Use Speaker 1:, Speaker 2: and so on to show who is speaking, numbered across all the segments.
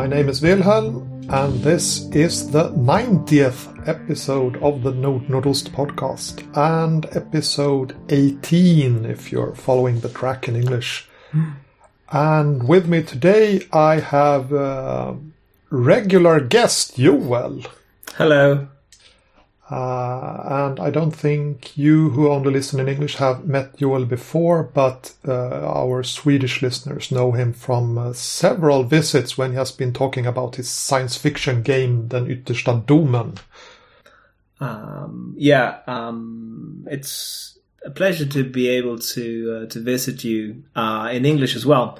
Speaker 1: My name is Wilhelm, and this is the 90th episode of the Nord Nordost podcast, and episode 18 if you're following the track in English. And with me today, I have uh, regular guest Joel.
Speaker 2: Hello.
Speaker 1: Uh, and I don't think you who only listen in English have met Joel before, but uh, our Swedish listeners know him from uh, several visits when he has been talking about his science fiction game, Den yttersta domen.
Speaker 2: Um, yeah, um, it's a pleasure to be able to uh, to visit you uh, in English as well,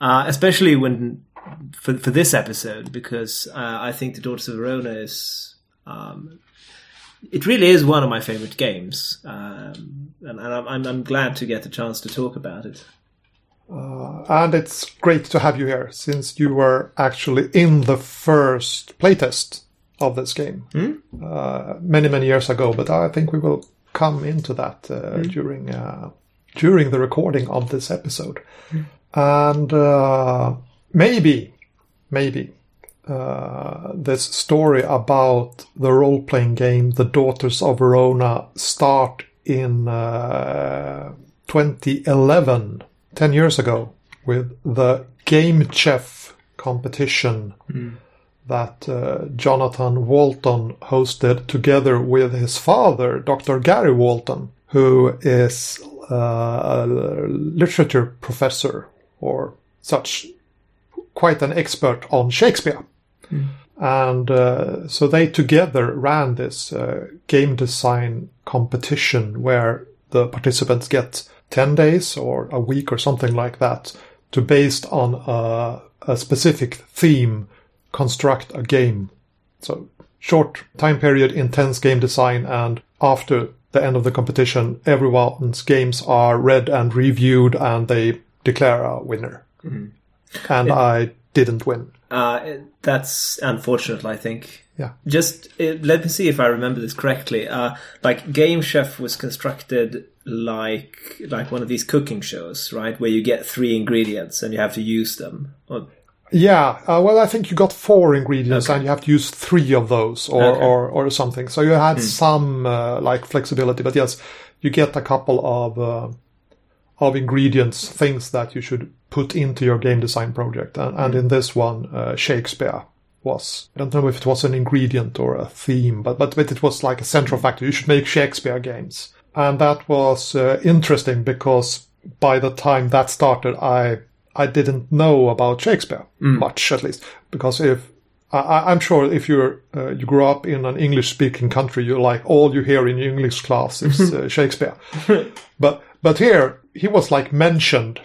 Speaker 2: uh, especially when for for this episode because I think the Daughters of Verona is. Um, it really is one of my favorite games, um, and, and I'm, I'm, glad to get the chance to talk about it.
Speaker 1: Uh, and it's great to have you here, since you were actually in the first playtest of this game
Speaker 2: mm?
Speaker 1: uh, many many years ago. But I think we will come into that uh, mm. during uh, during the recording of this episode, mm. and uh, maybe maybe uh, this story about the role playing game The Daughters of Verona start in uh, 2011, 10 years ago, with the Game Chef competition
Speaker 2: mm.
Speaker 1: that uh, Jonathan Walton hosted together with his father, Dr. Gary Walton, who is uh, a literature professor or such, quite an expert on Shakespeare.
Speaker 2: Mm.
Speaker 1: And uh, so they together ran this uh, game design competition where the participants get 10 days or a week or something like that to, based on a, a specific theme, construct a game. So short time period, intense game design, and after the end of the competition, everyone's games are read and reviewed, and they declare a winner.
Speaker 2: Mm-hmm.
Speaker 1: And it, I didn't win.
Speaker 2: Uh, that's unfortunate, I think.
Speaker 1: Yeah.
Speaker 2: Just uh, let me see if I remember this correctly. Uh, like Game Chef was constructed like like one of these cooking shows, right? Where you get three ingredients and you have to use them. Or...
Speaker 1: Yeah. Uh, well, I think you got four ingredients okay. and you have to use three of those or okay. or, or something. So you had hmm. some uh, like flexibility, but yes, you get a couple of uh, of ingredients, things that you should put into your game design project. And, and in this one, uh, Shakespeare was. I don't know if it was an ingredient or a theme, but, but, but it was like a central factor. You should make Shakespeare games. And that was uh, interesting because by the time that started, I I didn't know about Shakespeare
Speaker 2: mm.
Speaker 1: much, at least, because if I, am sure if you're uh, you grew up in an English speaking country, you like all you hear in English class is uh, Shakespeare. but but here he was like mentioned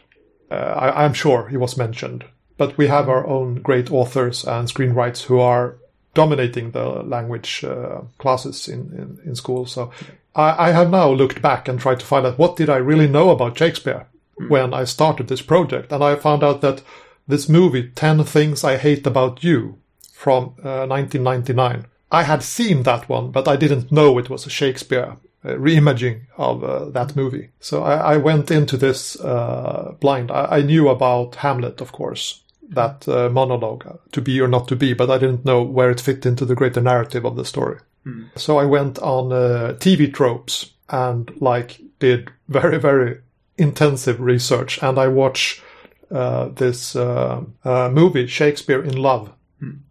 Speaker 1: uh, I, am sure he was mentioned. But we have our own great authors and screenwriters who are dominating the language uh, classes in, in, in school. So I, I, have now looked back and tried to find out what did I really know about Shakespeare mm. when I started this project. And I found out that this movie, 10 Things I Hate About You, from uh, 1999, I had seen that one, but I didn't know it was a Shakespeare uh, reimaging of uh, that movie. So I, I went into this uh, blind. I, I, knew about Hamlet, of course, that uh, monologue, to be or not to be, but I didn't know where it fit into the greater narrative of the story.
Speaker 2: Mm.
Speaker 1: So I went on uh, TV tropes and like did very very intensive research, and I watched uh, this movie Shakespeare in Love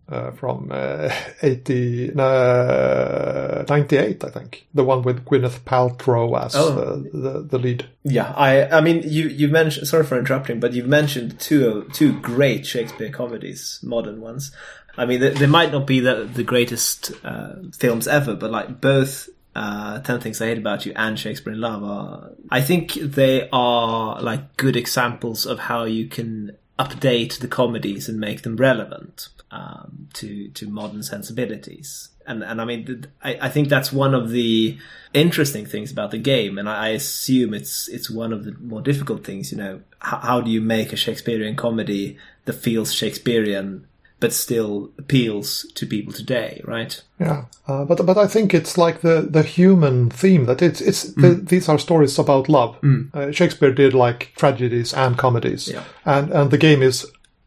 Speaker 1: uh, from uh, 80, uh, 98, I think. The one with Gwyneth Paltrow as oh. the, the lead.
Speaker 2: Yeah, I I mean, you, you mentioned, sorry for interrupting, but you've mentioned two, two great Shakespeare comedies, modern ones. I mean, they, they might not be the, the greatest uh, films ever, but like both uh, 10 Things I Hate About You and Shakespeare in Love are, I think they are like good examples of how you can update the comedies and make them relevant um, to to modern sensibilities. And and I mean, I, I think that's one of the interesting things about the game, and I, I assume it's it's one of the more difficult things. You know, how, how do you make a Shakespearean comedy that feels Shakespearean but still appeals to people today, right?
Speaker 1: Yeah, uh, but but I think it's like the, the human theme that it's it's mm. the, these are stories about love.
Speaker 2: Mm.
Speaker 1: Uh, Shakespeare did like tragedies and comedies,
Speaker 2: yeah.
Speaker 1: and and the game is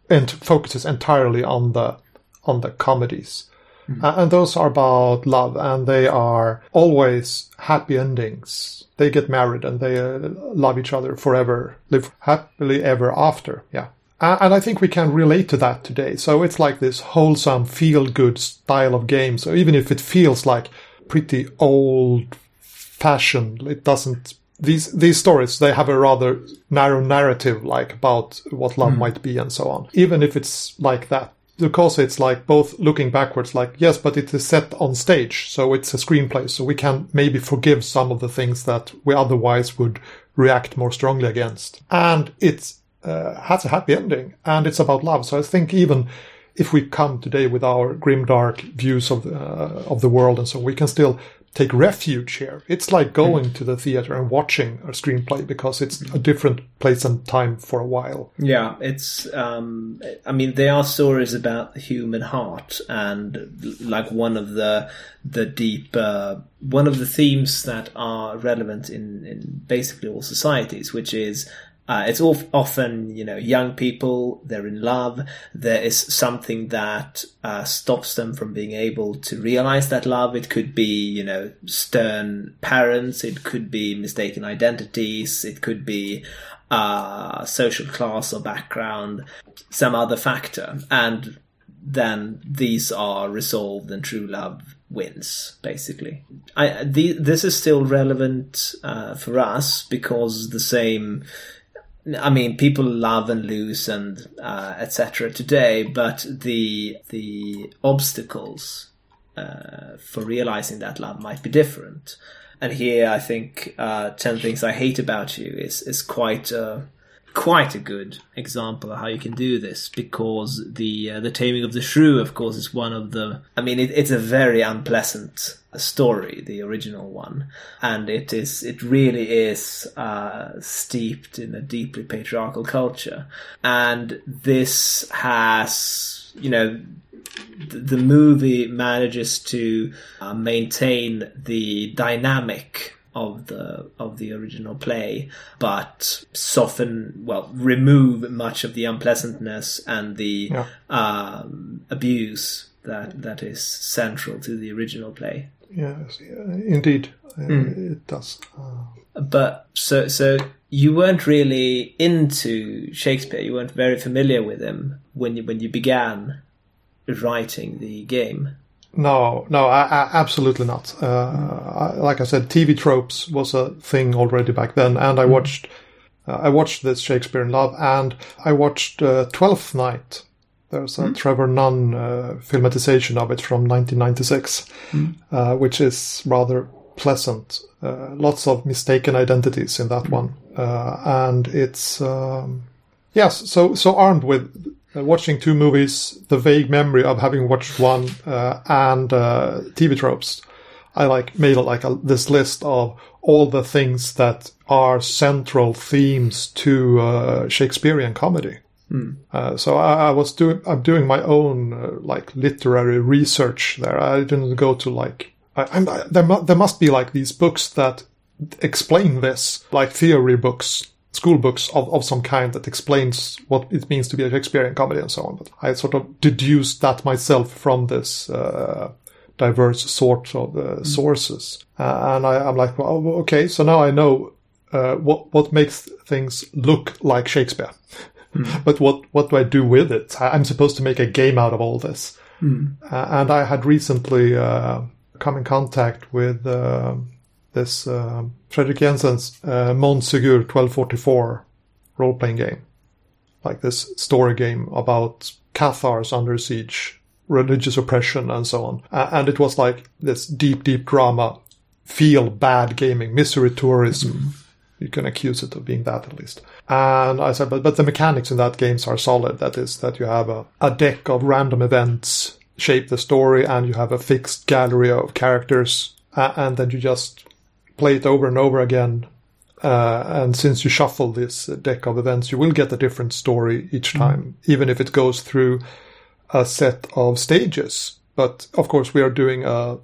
Speaker 1: and focuses entirely on the on the comedies. Uh, and those are about love, and they are always happy endings. They get married and they uh, love each other forever, live happily ever after. Yeah. And I think we can relate to that today. So it's like this wholesome, feel good style of game. So even if it feels like pretty old fashioned, it doesn't these these stories they have a rather narrow narrative like about what love hmm. might be and so on even if it's like that because it's like both looking backwards like yes but it is set on stage so it's a screenplay so we can maybe forgive some of the things that we otherwise would react more strongly against and it uh, has a happy ending and it's about love so i think even if we come today with our grim dark views of the, uh, of the world and so we can still take refuge here. It's like going to the theater and watching a screenplay because it's a different place and time for a while.
Speaker 2: Yeah, it's. Um, I mean, they are stories about the human heart, and like one of the the deep uh, one of the themes that are relevant in in basically all societies, which is uh, it's of, often, you know, young people, they're in love. There is something that uh, stops them from being able to realize that love. It could be, you know, stern parents. It could be mistaken identities. It could be uh, social class or background, some other factor. And then these are resolved and true love wins basically I, the, this is still relevant uh, for us because the same I mean, people love and lose and uh, etc. today, but the the obstacles uh, for realizing that love might be different. And here, I think uh, Ten Things I Hate About You is is quite a quite a good example of how you can do this because the uh, the Taming of the Shrew, of course, is one of the. I mean, it, it's a very unpleasant story, the original one, and it is it really is uh, steeped in a deeply patriarchal culture, and this has you know the movie manages to uh, maintain the dynamic of the of the original play, but soften well remove much of the unpleasantness and the
Speaker 1: Yeah.
Speaker 2: um, abuse that that is central to the original play.
Speaker 1: Yes, indeed, uh, it does. Uh,
Speaker 2: But so so you weren't really into Shakespeare. You weren't very familiar with him when you when you began writing the game.
Speaker 1: No, no, I, I, absolutely not. Uh, I, like I said, TV tropes was a thing already back then, and I watched, uh, I watched this Shakespeare in Love, and I watched uh, Twelfth Night. There's a Trevor Nunn uh, filmatization of it from 1996, uh, which is rather pleasant. Uh, lots of mistaken identities in that one, uh, and it's um, yes. So so armed with watching two movies, the vague memory of having watched one, uh, and uh, TV tropes. I like made like a, this list of all the things that are central themes to uh, Shakespearean comedy. Uh, so I, I was doing I'm doing my own uh, like literary research there. I didn't go to like I, I'm, I, there mu- there must be like these books that explain this, like theory books, school books of, of some kind that explains what it means to be a Shakespearean comedy and so on. But I sort of deduced that myself from this uh, diverse sort of uh, sources, uh, and I, I'm like, well, okay, so now I know uh, what what makes things look like Shakespeare. but what what do I do with it? I'm supposed to make a game out of all this, uh, and I had recently uh, come in contact with uh, this uh, Frederik Jensen's uh, Montsegur 1244 role playing game, like this story game about Cathars under siege, religious oppression, and so on. Uh, and it was like this deep, deep drama, feel bad gaming, misery tourism. You can accuse it of being that at least. And I said, but, but the mechanics in that games are solid. That is that you have a, a deck of random events shape the story and you have a fixed gallery of characters uh, and then you just play it over and over again. Uh, and since you shuffle this deck of events, you will get a different story each time, even if it goes through a set of stages. But of course, we are doing a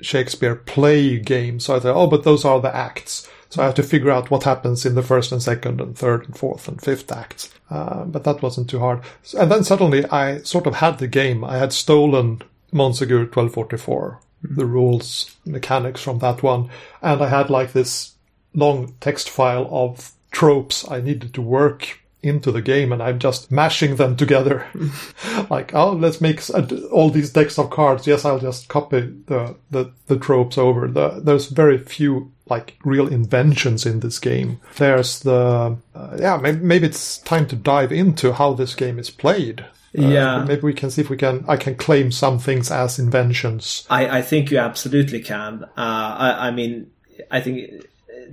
Speaker 1: Shakespeare play game. So I thought, oh, but those are the acts. So I have to figure out what happens in the first and second and third and fourth and fifth acts. Uh, but that wasn't too hard. And then suddenly I sort of had the game. I had stolen Montsegur 1244, the rules, mechanics from that one. And I had like this long text file of tropes I needed to work into the game and I'm just mashing them together. like, oh, let's make all these decks of cards. Yes, I'll just copy the, the, the tropes over. The, there's very few like real inventions in this game. There's the, uh, yeah, maybe, maybe it's time to dive into how this game is played. Uh,
Speaker 2: Yeah.
Speaker 1: maybe we can see if we can, I can claim some things as inventions.
Speaker 2: I, I think you absolutely can. Uh, I, I mean, I think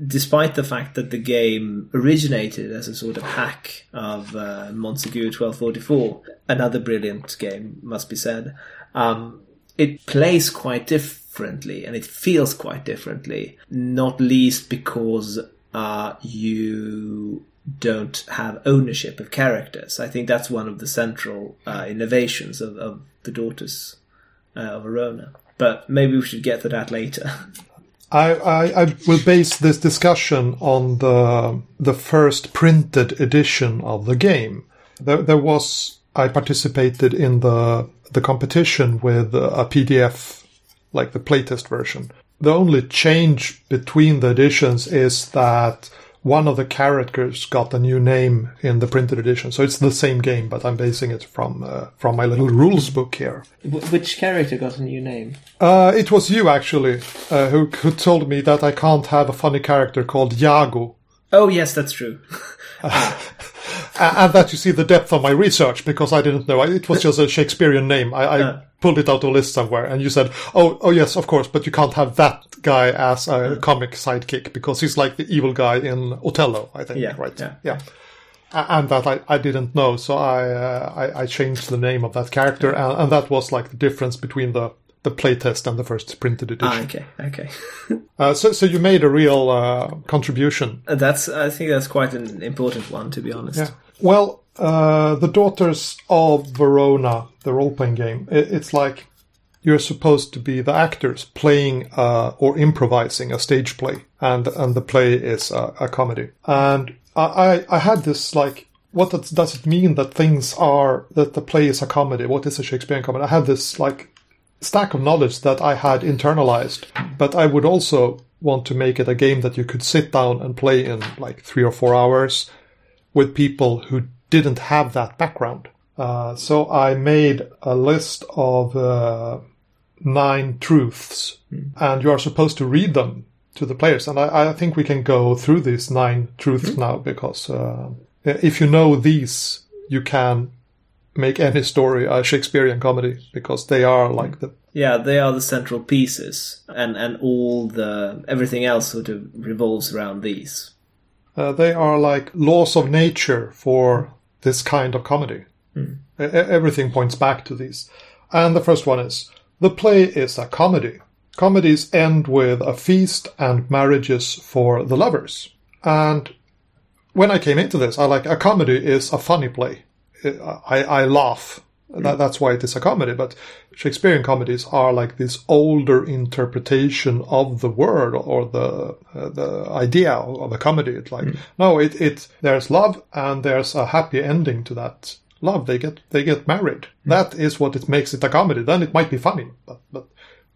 Speaker 2: despite the fact that the game originated as a sort of hack of uh, Montsegur 1244, another brilliant game, must be said, um, it plays quite differently and it feels quite differently, not least because uh, you don't have ownership of characters. I think that's one of the central uh, innovations of, of the Daughters uh, of Verona. But maybe we should get to that later.
Speaker 1: I, I, I will base this discussion on the the first printed edition of the game. There, there was I participated in the the competition with a PDF, like the playtest version. The only change between the editions is that one of the characters got a new name in the printed edition. So it's the same game, but I'm basing it from uh, from my little rules book here.
Speaker 2: Which character got a new name?
Speaker 1: Uh, it was you actually uh, who, who told me that I can't have a funny character called Iago,
Speaker 2: Oh, yes, that's true.
Speaker 1: And that you see the depth of my research because I didn't know it was just a Shakespearean name. I, I
Speaker 2: Yeah.
Speaker 1: pulled it out of a list somewhere, and you said, "Oh, oh yes, of course, but you can't have that guy as a comic sidekick because he's like the evil guy in Othello, I think."
Speaker 2: Yeah,
Speaker 1: right?
Speaker 2: yeah.
Speaker 1: yeah. And that I, I didn't know, so I, uh, I I changed the name of that character, and, and that was like the difference between the the playtest and the first printed edition.
Speaker 2: Ah, okay, okay.
Speaker 1: Uh, so, so you made a real uh, contribution.
Speaker 2: That's. I think that's quite an important one, to be honest.
Speaker 1: Yeah. Well, uh, the Daughters of Verona, the role-playing game, it, it's like you're supposed to be the actors playing uh, or improvising a stage play, and and the play is a, a comedy. And I, I had this like. What does it mean that things are that the play is a comedy? What is a Shakespearean comedy? I had this like stack of knowledge that I had internalized, but I would also want to make it a game that you could sit down and play in like three or four hours with people who didn't have that background. Uh, so I made a list of uh, nine truths, and you are supposed to read them to the players. And I, I think we can go through these nine truths now because uh, if you know these, you can make any story a Shakespearean comedy because they are like the
Speaker 2: Yeah, they are the central pieces, and and all the everything else sort of revolves around these.
Speaker 1: Uh, they are like laws of nature for this kind of comedy. E- e- everything points back to these. And the first one is the play is a comedy. Comedies end with a feast and marriages for the lovers. And when I came into this, I like a comedy is a funny play. I, I laugh. That, hmm. that's why it is a comedy. But Shakespearean comedies are like this older interpretation of the word or the uh, the idea of a comedy. It's like hmm. no, it it there's love and there's a happy ending to that love. They get they get married. Hmm. That is what it makes it a comedy. Then it might be funny, but but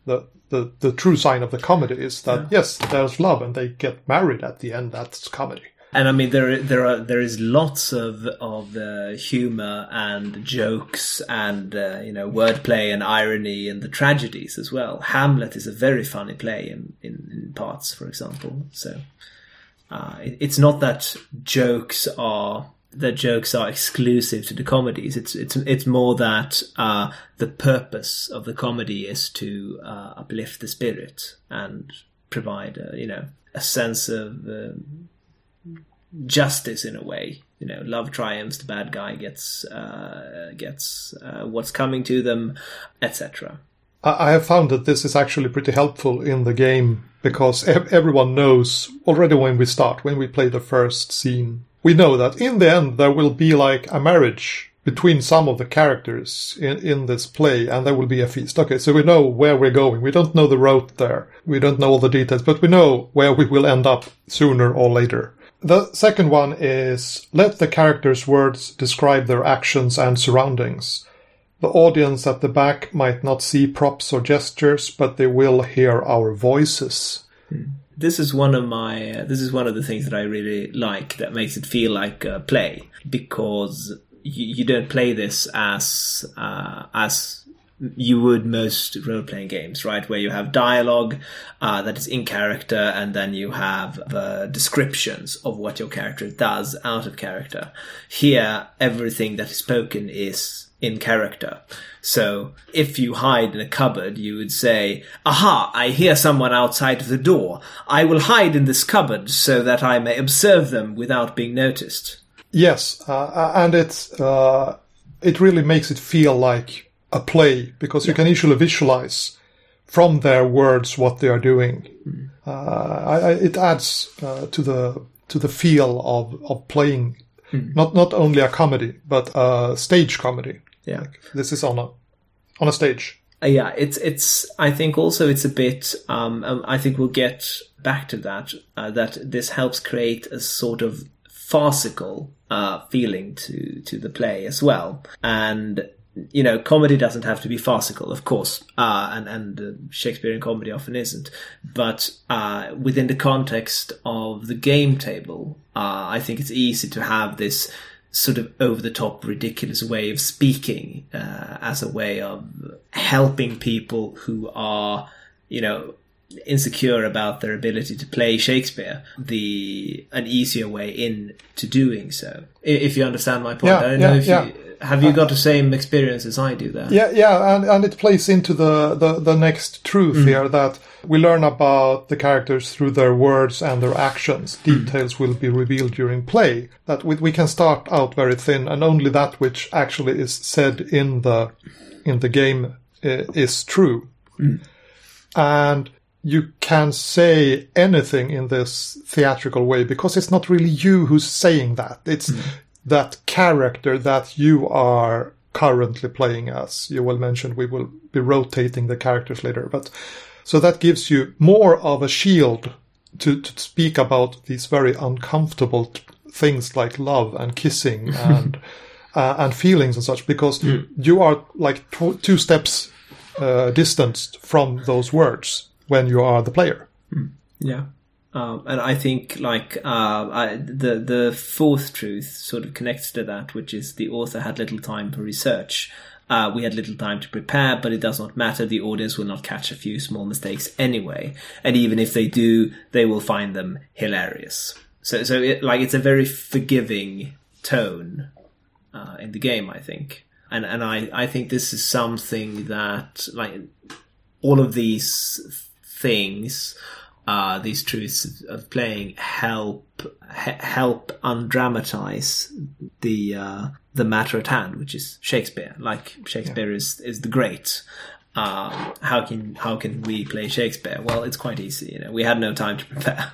Speaker 1: the the, the true sign of the comedy is that yes, there's love and they get married at the end. That's comedy.
Speaker 2: And I mean, there there are there is lots of of uh, humor and jokes and uh, you know wordplay and irony and the tragedies as well. Hamlet is a very funny play in in, in parts, for example. So uh, it, it's not that jokes are that jokes are exclusive to the comedies. It's it's it's more that uh, the purpose of the comedy is to uh, uplift the spirit and provide uh, you know a sense of um, justice in a way. You know, love triumphs. The bad guy gets uh, gets uh, what's coming to them, etc.
Speaker 1: I have found that this is actually pretty helpful in the game because everyone knows already when we start, when we play the first scene, we know that in the end there will be like a marriage between some of the characters in, in this play and there will be a feast. Okay, so we know where we're going. We don't know the route there. We don't know all the details, but we know where we will end up sooner or later. The second one is let the characters' words describe their actions and surroundings. The audience at the back might not see props or gestures, but they will hear our voices.
Speaker 2: This is one of my. Uh, this is one of the things that I really like that makes it feel like a play because you, you don't play this as uh, as you would most role playing games, right? Where you have dialogue uh, that is in character, and then you have the descriptions of what your character does out of character. Here, everything that is spoken is in character. So if you hide in a cupboard, you would say, Aha, I hear someone outside of the door. I will hide in this cupboard so that I may observe them without being noticed.
Speaker 1: Yes, uh, and it's uh, it really makes it feel like a play because you can easily visualize from their words what they are doing. Mm. Uh, I, I, it adds uh, to the to the feel of of playing mm. not not only a comedy but a stage comedy.
Speaker 2: Yeah,
Speaker 1: like this is on a on a stage.
Speaker 2: Uh, yeah, it's it's. I think also it's a bit. Um, um I think we'll get back to that. Uh, that this helps create a sort of farcical uh, feeling to to the play as well, and you know, comedy doesn't have to be farcical, of course, uh, and and uh, Shakespearean comedy often isn't. But uh, within the context of the game table, uh, I think it's easy to have this sort of over the top, ridiculous way of speaking uh, as a way of helping people who are, you know, insecure about their ability to play Shakespeare, the an easier way in to doing so. If you understand my point,
Speaker 1: yeah,
Speaker 2: I don't
Speaker 1: yeah,
Speaker 2: know if
Speaker 1: yeah.
Speaker 2: you have you got the same experience as I do there.
Speaker 1: Yeah, yeah, and, and it plays into the, the, the next truth mm. here that we learn about the characters through their words and their actions. Mm. Details will be revealed during play. That we, we can start out very thin, and only that which actually is said in the in the game is true.
Speaker 2: Mm.
Speaker 1: And you can say anything in this theatrical way because it's not really you who's saying that. It's mm. That character that you are currently playing as. You will mention we will be rotating the characters later, but so that gives you more of a shield to, to speak about these very uncomfortable t- things like love and kissing and uh, and feelings and such because mm. you are like tw- two steps uh, distanced from those words when you are the player.
Speaker 2: Yeah. Um, and I think like uh, I, the the fourth truth sort of connects to that, which is the author had little time for research. Uh, we had little time to prepare, but it does not matter. The audience will not catch a few small mistakes anyway, and even if they do, they will find them hilarious. So, so it, like it's a very forgiving tone uh, in the game, I think, and and I I think this is something that like all of these things, uh, these truths of playing help help undramatize the uh, the matter at hand, which is Shakespeare. Like Shakespeare yeah. is is the great. Uh, how can how can we play Shakespeare? Well, it's quite easy. You know, we had no time to prepare.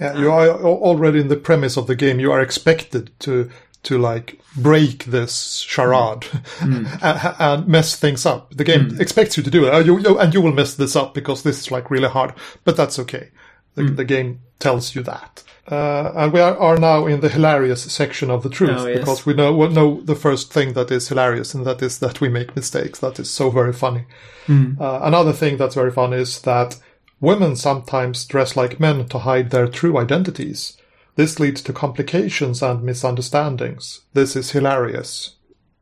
Speaker 1: Yeah, you are already in the premise of the game. You are expected to to like break this charade mm. and, and, mess things up. The game mm. expects you to do it, uh, you, you, and you will mess this up because this is like really hard. But that's okay. The, mm. the game tells you that. Uh, and we are, are, now in the hilarious section of the truth oh, yes. because we know we know the first thing that is hilarious, and that is that we make mistakes. That is so very funny.
Speaker 2: Mm.
Speaker 1: Uh, another thing that's very funny is that women sometimes dress like men to hide their true identities. This leads to complications and misunderstandings. This is hilarious.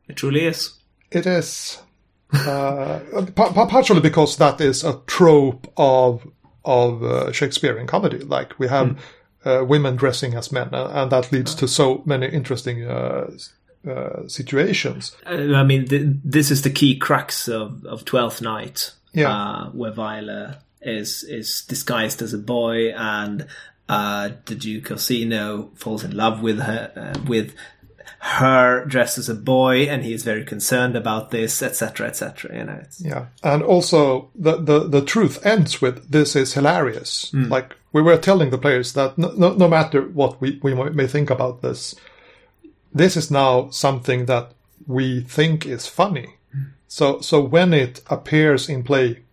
Speaker 2: It truly is.
Speaker 1: It is. uh, partially because that is a trope of of uh, Shakespearean comedy. Like we have mm. uh, women dressing as men, and that leads to so many interesting uh, uh, situations.
Speaker 2: Uh, I mean, th- this is the key crux of, of Twelfth Night,
Speaker 1: yeah.
Speaker 2: where Viola is is disguised as a boy, and uh, the Duke Orsino falls in love with her, uh, with her dressed as a boy, and he is very concerned about this, etc., etc. You know.
Speaker 1: Yeah, and also the, the the truth ends with this is hilarious.
Speaker 2: Mm.
Speaker 1: Like we were telling the players that no, no, no matter what we we may think about this, this is now something that we think is funny. So so when it appears in play,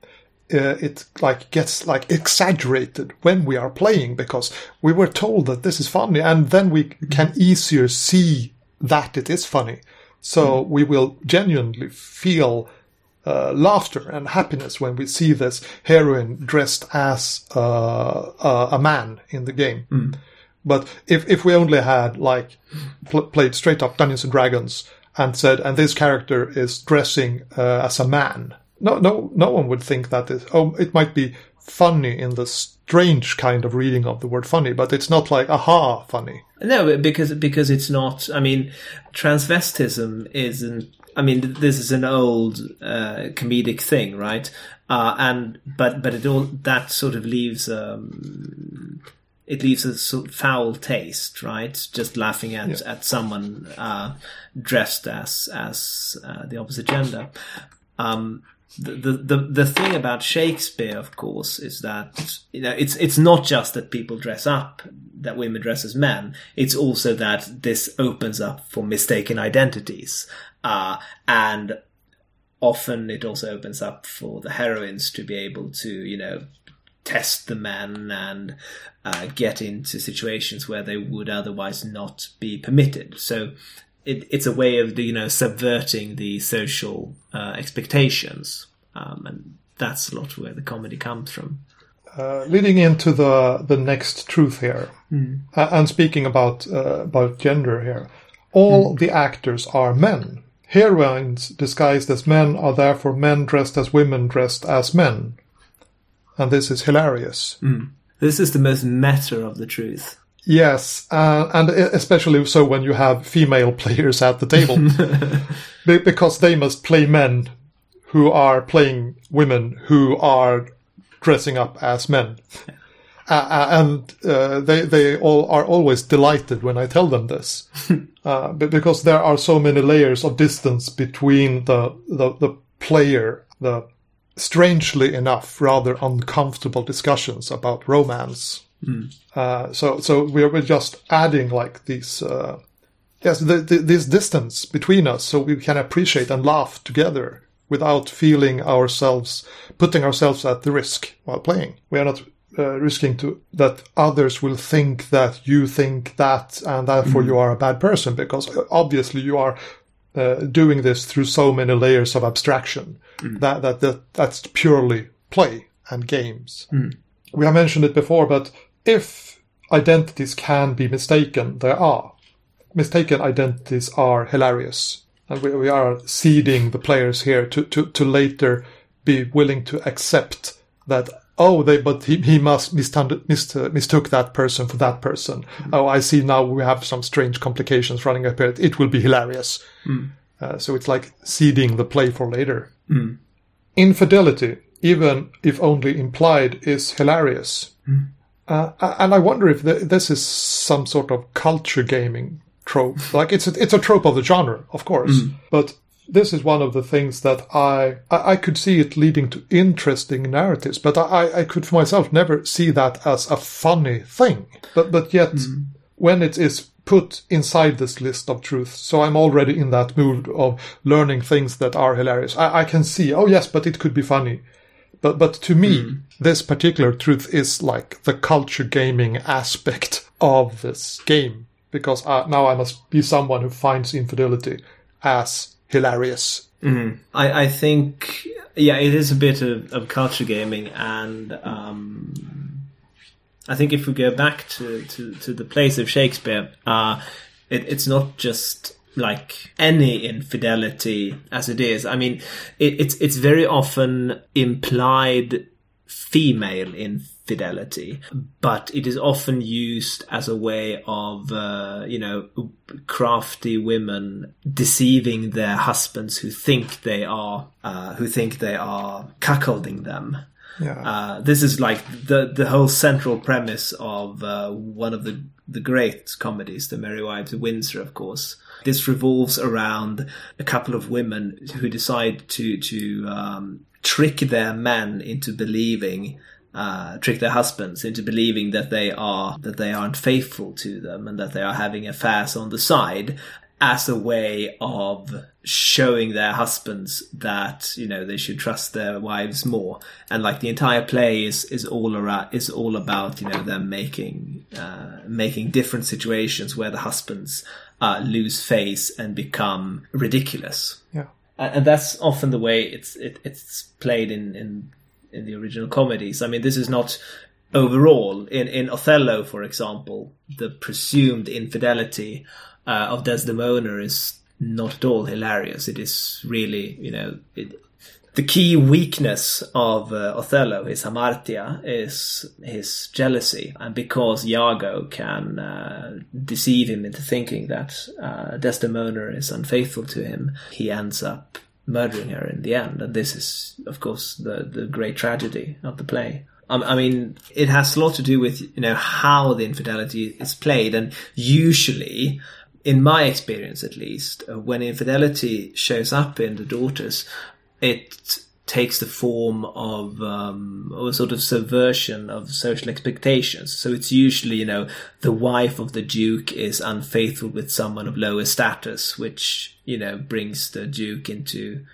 Speaker 1: uh, it like gets like exaggerated when we are playing because we were told that this is funny, and then we can easier see that it is funny. So we will genuinely feel uh, laughter and happiness when we see this heroine dressed as uh, uh, a man in the game. But if if we only had like pl- played straight up Dungeons and Dragons and said, and this character is dressing uh, as a man, no no no one would think that is. Oh, it might be funny in the strange kind of reading of the word funny, but it's not like aha funny.
Speaker 2: No, because because it's not. I mean, transvestism isn't. I mean, this is an old uh, comedic thing, right? Uh, and but but it all that sort of leaves um, it leaves a sort of foul taste, right? Just laughing at at someone uh, dressed as as uh, the opposite gender. Um, the, the the the thing about Shakespeare, of course, is that you know it's it's not just that people dress up, that women dress as men. It's also that this opens up for mistaken identities, uh, and often it also opens up for the heroines to be able to you know test the men and uh, get into situations where they would otherwise not be permitted. So it, it's a way of you know subverting the social uh, expectations, um, and that's a lot where the comedy comes from.
Speaker 1: Uh, leading into the the next truth here, uh, and speaking about uh, about gender here, all the actors are men. Heroines disguised as men are therefore men dressed as women dressed as men, and this is hilarious.
Speaker 2: This is the most meta of the truth.
Speaker 1: Yes, uh, and especially so when you have female players at the table, Be- because they must play men who are playing women who are dressing up as men, uh, and uh, they they all are always delighted when I tell them this, uh, because there are so many layers of distance between the the, the player, the strangely enough rather uncomfortable discussions about romance. Uh, so so we're, we're just adding like these uh, yes the, the, this distance between us so we can appreciate and laugh together without feeling ourselves putting ourselves at the risk while playing. We are not uh, risking to that others will think that you think that and therefore you are a bad person because obviously you are uh, doing this through so many layers of abstraction that, that that that's purely play and games. We have mentioned it before, but if identities can be mistaken, there are. Mistaken identities are hilarious. And we, we are seeding the players here to, to, to later be willing to accept that, oh, they, but he, he must mistund- mist, uh, mistook that person for that person. Oh, I see now we have some strange complications running up here. It will be hilarious. Uh, so it's like seeding the play for later. Infidelity, even if only implied, is hilarious. Uh, and I wonder if th- this is some sort of culture gaming trope. Like it's a, it's a trope of the genre, of course, but this is one of the things that I, I I could see it leading to interesting narratives, but I I could for myself never see that as a funny thing. But but yet when it is put inside this list of truths, so I'm already in that mood of learning things that are hilarious. I, I can see, oh yes, but it could be funny. But but to me, this particular truth is like the culture gaming aspect of this game. Because uh, now I must be someone who finds infidelity as hilarious.
Speaker 2: I, I think, yeah, it is a bit of, of culture gaming, and um, I think if we go back to, to, to the place of Shakespeare, uh, it, it's not just like any infidelity as it is. I mean, it, it's it's very often implied female infidelity, but it is often used as a way of, uh, you know, crafty women deceiving their husbands who think they are, uh, who think they are cuckolding them.
Speaker 1: Yeah.
Speaker 2: Uh, this is like the the whole central premise of uh, one of the the great comedies, The Merry Wives of Windsor, of course. This revolves around a couple of women who decide to to um, trick their men into believing. Uh, trick their husbands into believing that they are that they aren't faithful to them and that they are having affairs on the side, as a way of showing their husbands that you know they should trust their wives more and like the entire play is is all around is all about you know them making uh, making different situations where the husbands uh, lose face and become ridiculous.
Speaker 1: Yeah.
Speaker 2: and that's often the way it's it, it's played in in in the original comedies. I mean this is not overall. In in othello for example the presumed infidelity uh, of desdemona is not at all hilarious. It is really you know it, the key weakness of uh, Othello, his hamartia, is his jealousy, and because Iago can uh, deceive him into thinking that uh, Desdemona is unfaithful to him, he ends up murdering her in the end, and this is, of course, the the great tragedy of the play. Um, I mean, it has a lot to do with you know how the infidelity is played, and usually in my experience at least, uh, when infidelity shows up in the daughters, it takes the form of um, a sort of subversion of social expectations. So it's usually, you know, the wife of the duke is unfaithful with someone of lower status, which, you know, brings the duke into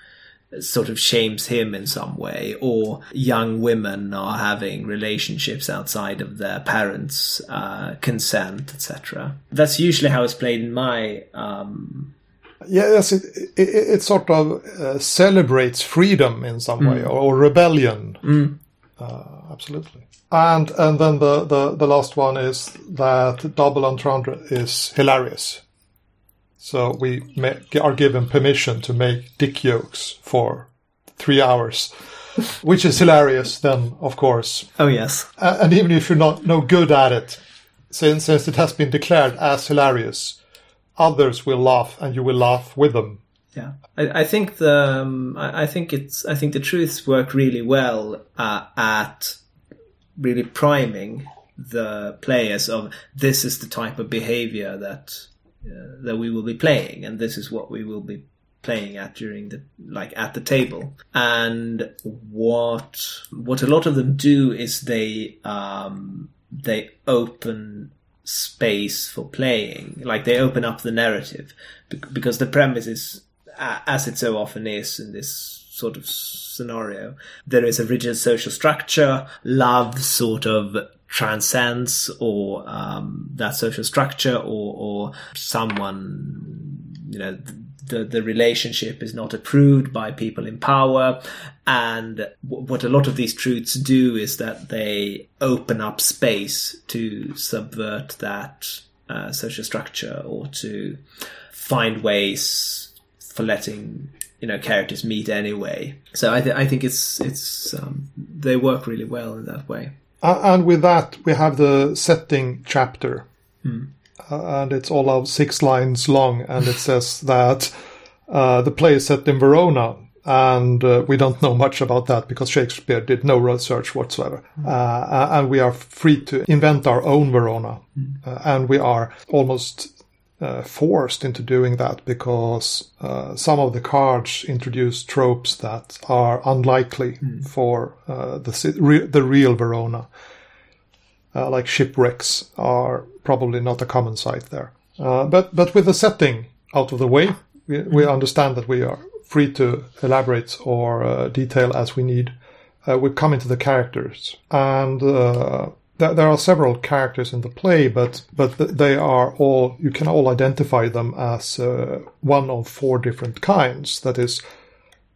Speaker 2: sort of shames him in some way, or young women are having relationships outside of their parents' uh, consent, etc. That's usually how it's played in my um,
Speaker 1: Yes, it, it, it sort of uh, celebrates freedom in some way or, or rebellion. Uh, absolutely. And and then the, the, the last one is that double entendre is hilarious. So we ma- are given permission to make dick jokes for three hours, which is hilarious. Then, of course,
Speaker 2: oh yes,
Speaker 1: and even if you're not no good at it, since since it has been declared as hilarious, others will laugh, and you will laugh with them.
Speaker 2: Yeah, I, I think the um, I, I think it's I think the truths work really well uh, at really priming the players of this is the type of behavior that uh, that we will be playing, and this is what we will be playing at during the like at the table. And what what a lot of them do is they um, they open space for playing, like they open up the narrative, because the premise is as it so often is in this sort of scenario, there is a rigid social structure. Love sort of transcends or um, that social structure, or, or someone, you know, the the relationship is not approved by people in power. And w- what a lot of these truths do is that they open up space to subvert that uh, social structure or to find ways for letting you know characters meet anyway. So I, th- I think it's it's um, they work really well in that way.
Speaker 1: And with that, we have the setting chapter. Uh, and it's all of six lines long, and it says that uh, the play is set in Verona. And uh, we don't know much about that because Shakespeare did no research whatsoever. Uh, and we are free to invent our own Verona. Uh, and we are almost uh, forced into doing that because uh, some of the cards introduce tropes that are unlikely for uh, the the real Verona. Uh, like shipwrecks are probably not a common sight there. Uh, but but with the setting out of the way, we, we understand that we are free to elaborate or uh, detail as we need. Uh, we come into the characters, and uh, there, there are several characters in the play, but but th- they are all you can all identify them as uh, one of four different kinds. That is,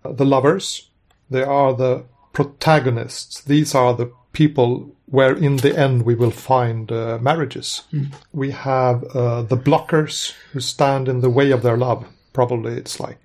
Speaker 1: the lovers. They are the protagonists. These are the people where in the end we will find uh, marriages. We have uh, the blockers who stand in the way of their love. Probably it's like,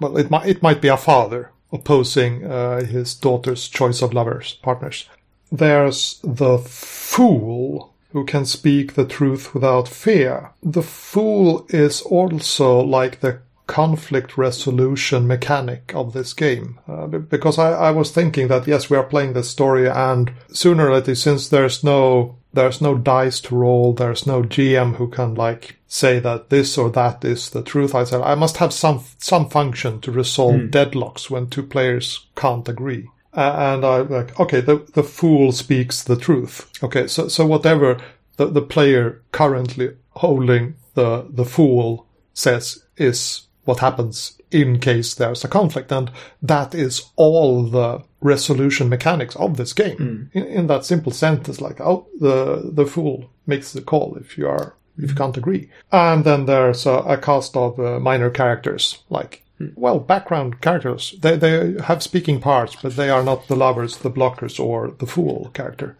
Speaker 1: well, it might it might be a father opposing uh, his daughter's choice of lovers partners. There's the fool who can speak the truth without fear. The fool is also like the conflict resolution mechanic of this game. Uh, because I, I was thinking that yes, we are playing this story and sooner or later, since there's no, there's no dice to roll, there's no GM who can like say that this or that is the truth. I said, I must have some, some function to resolve deadlocks when two players can't agree. Uh, and I like, okay, the, the fool speaks the truth. Okay, so, so whatever the, the player currently holding the, the fool says is what happens in case there's a conflict. And that is all the resolution mechanics of this game. Hmm. In, in, that simple sentence, like, oh, the, the fool makes the call if you are, if you hmm. can't agree. And then there's a, a cast of uh, minor characters, like, hmm. well, background characters. They, they have speaking parts, but they are not the lovers, the blockers, or the fool character.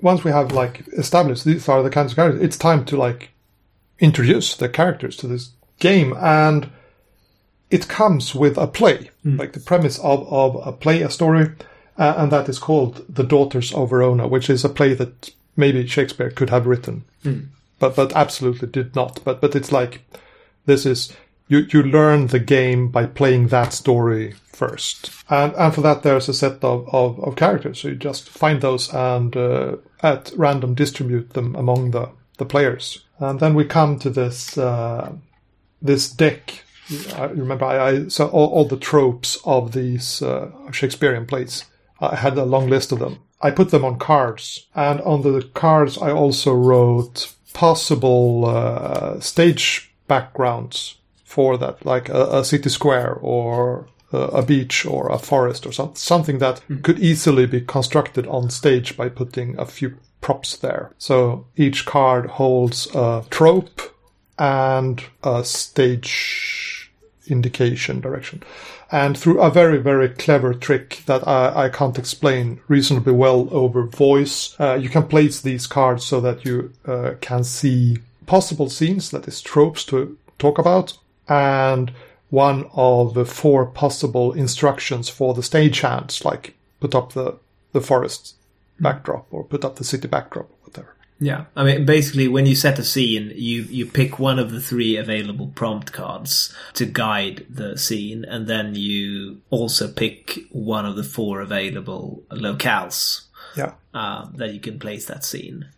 Speaker 1: Once we have, like, established these are the kinds of characters, it's time to, like, introduce the characters to this game. And it comes with a play, like the premise of, of a play, a story, uh, and that is called The Daughters of Verona, which is a play that maybe Shakespeare could have written, but but absolutely did not. But but it's like this is you you learn the game by playing that story first, and and for that there's a set of of, of characters. So you just find those and uh, at random distribute them among the the players, and then we come to this uh, this deck I remember I, I saw all, all, the tropes of these uh, Shakespearean plays. I had a long list of them. I put them on cards, and on the cards I also wrote possible uh, stage backgrounds for that, like a, a city square or a beach or a forest or some, something that mm. could easily be constructed on stage by putting a few props there. So each card holds a trope and a stage indication direction. And through a very, very clever trick that I, I can't explain reasonably well over voice, uh, you can place these cards so that you uh, can see possible scenes, that is tropes to talk about, and one of the four possible instructions for the stagehands, like put up the, the forest backdrop or put up the city backdrop, or whatever.
Speaker 2: Yeah, I mean, basically, when you set a scene, you you pick one of the three available prompt cards to guide the scene, and then you also pick one of the four available locales.
Speaker 1: Yeah,
Speaker 2: uh, that you can place that scene.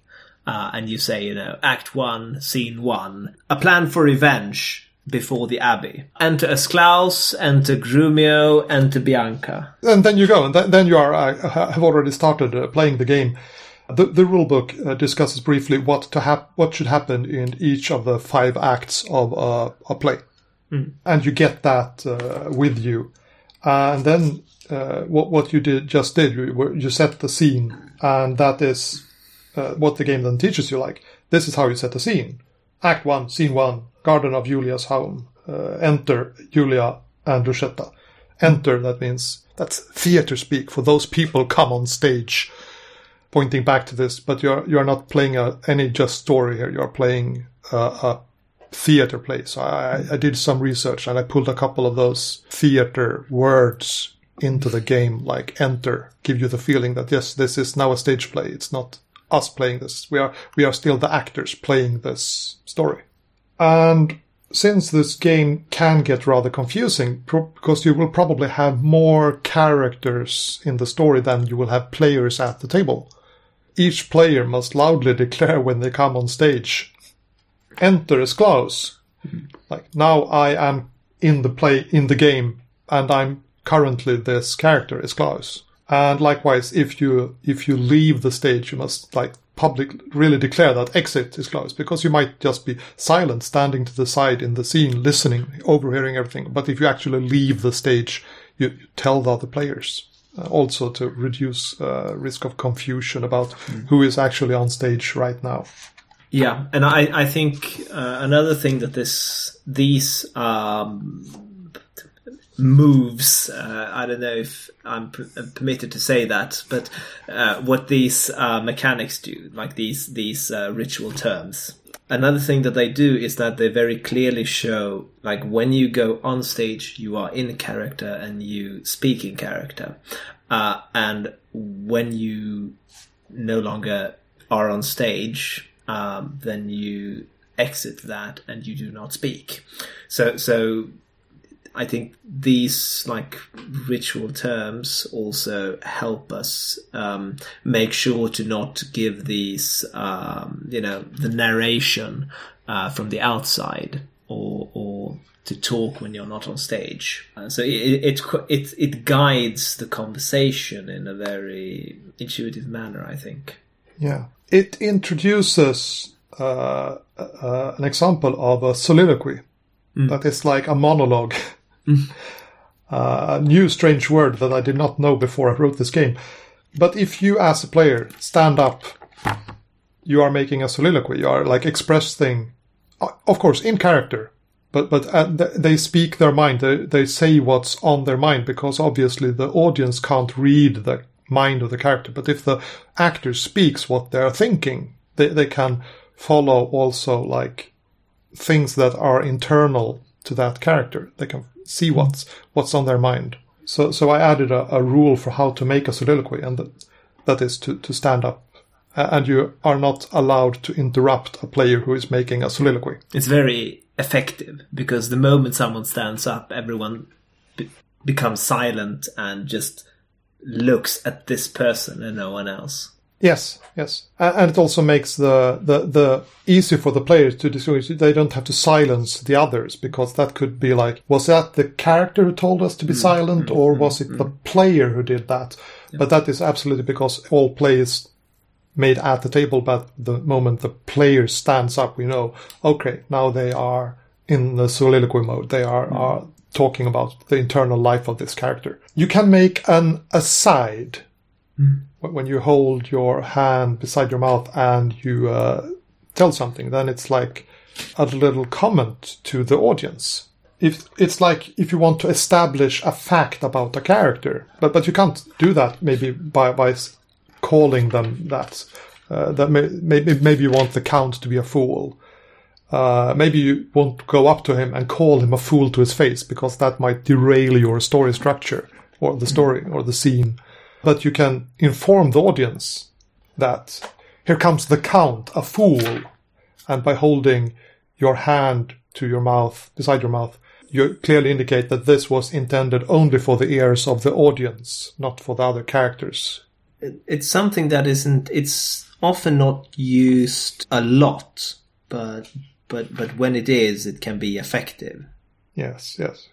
Speaker 2: Uh, and you say, you know, Act One, Scene One, a plan for revenge before the abbey. Enter Escalus, enter Grumio, enter Bianca.
Speaker 1: And then you go, and th- then you are uh, have already started uh, playing the game. The, the rulebook uh, discusses briefly what to hap- what should happen in each of the five acts of uh, a play,
Speaker 2: mm.
Speaker 1: and you get that uh, with you. and then uh, what what you did just did you, you set the scene, and that is uh, what the game then teaches you. Like this is how you set the scene. Act one, scene one, Garden of Julia's home. Uh, enter Julia and Lucetta. Enter that means that's theater speak for those people come on stage pointing back to this, but you're you're not playing a, any just story here. You're playing a, a theater play. So I, I did some research and I pulled a couple of those theater words into the game, like enter, give you the feeling that yes, this is now a stage play. It's not us playing this. We are we are still the actors playing this story. And since this game can get rather confusing because you will probably have more characters in the story than you will have players at the table each player must loudly declare when they come on stage, enter Escalus. Like now I am in the play in the game and I'm currently this character Escalus. And likewise, if you if you leave the stage, you must like public really declare that exit Escalus because you might just be silent, standing to the side in the scene, listening, overhearing everything. But if you actually leave the stage, you, tell the other players also to reduce uh, risk of confusion about mm. who is actually on stage right now.
Speaker 2: Yeah, and I I think uh, another thing that this these um, moves uh, I don't know if I'm p- permitted to say that, but uh, what these uh, mechanics do, like these these ritual terms. Another thing that they do is that they very clearly show, like when you go on stage, you are in character and you speak in character. Uh, and when you no longer are on stage, um, then you exit that and you do not speak. So, so I think these like ritual terms also help us um, make sure to not give these, um, you know, the narration uh, from the outside or or to talk when you're not on stage. Uh, so it, it it it guides the conversation in a very intuitive manner, I think.
Speaker 1: Yeah, it introduces uh, uh, an example of a soliloquy that is like a monologue. uh, a new strange word that I did not know before I wrote this game. But if you, as a player, stand up, you are making a soliloquy. You are like expressing, uh, of course, in character, but but uh, th- they speak their mind. They, they say what's on their mind because obviously the audience can't read the mind of the character. But if the actor speaks what they're thinking, they they can follow also like things that are internal to that character. They can see what's what's on their mind. So so I added a, a rule for how to make a soliloquy, and that, that is to, to stand up. And you are not allowed to interrupt a player who is making a soliloquy.
Speaker 2: It's very effective because the moment someone stands up, everyone be- becomes silent and just looks at this person and no one else.
Speaker 1: Yes, yes, and it also makes the the the easier for the players to distinguish. They don't have to silence the others because that could be like, was that the character who told us to be hmm. silent, hmm. or hmm. was it the player who did that? But that is absolutely because all players made at the table, but the moment the player stands up, we know, okay, now they are in the soliloquy mode. They are, are talking about the internal life of this character. You can make an aside when you hold your hand beside your mouth and you uh, tell something, then it's like a little comment to the audience. If it's like if you want to establish a fact about a character, but but you can't do that maybe by by calling them that. Uh, that may, maybe maybe you want the count to be a fool. Uh, maybe you won't go up to him and call him a fool to his face because that might derail your story structure or the story or the scene. But you can inform the audience that here comes the count, a fool. And by holding your hand to your mouth, beside your mouth, you clearly indicate that this was intended only for the ears of the audience, not for the other characters.
Speaker 2: It's something that isn't. It's often not used a lot, but but but when it is, it can be effective.
Speaker 1: Yes, yes.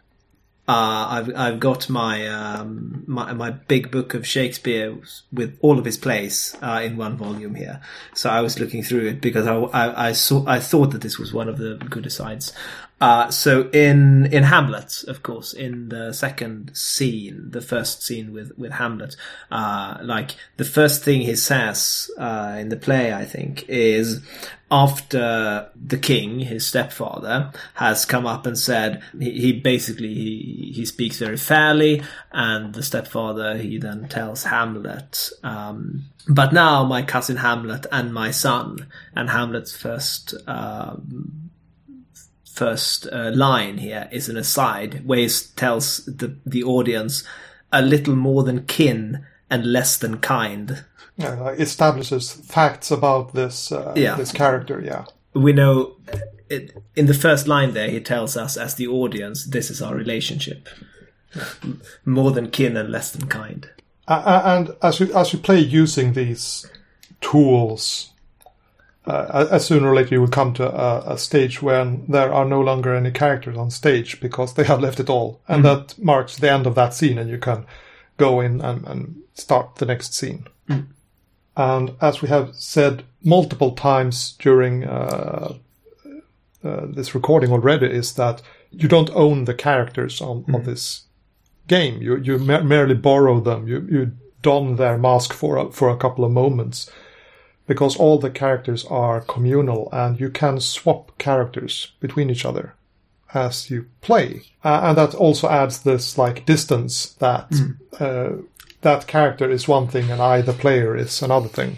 Speaker 2: Uh, I've I've got my um, my my big book of Shakespeare with all of his plays uh, in one volume here. So I was looking through it because I, I, I saw I thought that this was one of the good asides. Uh, so in in Hamlet, of course, in the second scene, the first scene with with Hamlet, uh, like the first thing he says uh, in the play, I think, is after the king, his stepfather, has come up and said he, he basically he, he speaks very fairly, and the stepfather he then tells Hamlet, um, but now my cousin Hamlet and my son, and Hamlet's first. Um, first uh, line here is an aside where he tells the the audience a little more than kin and less than kind.
Speaker 1: Yeah, like establishes facts about this uh,
Speaker 2: Yeah.
Speaker 1: this character. Yeah,
Speaker 2: We know it, in the first line there he tells us as the audience this is our relationship. More than kin and less than kind.
Speaker 1: A- and as you as you play using these tools, uh, as sooner or later you will come to a, a stage when there are no longer any characters on stage because they have left it all, and that marks the end of that scene, and you can go in and, and start the next scene. And as we have said multiple times during uh, uh, this recording already, is that you don't own the characters on, on this game. You you mer- merely borrow them. You you don their mask for a, for a couple of moments, because all the characters are communal, and you can swap characters between each other as you play, uh, and that also adds this like distance that uh, that character is one thing and I, the player, is another thing.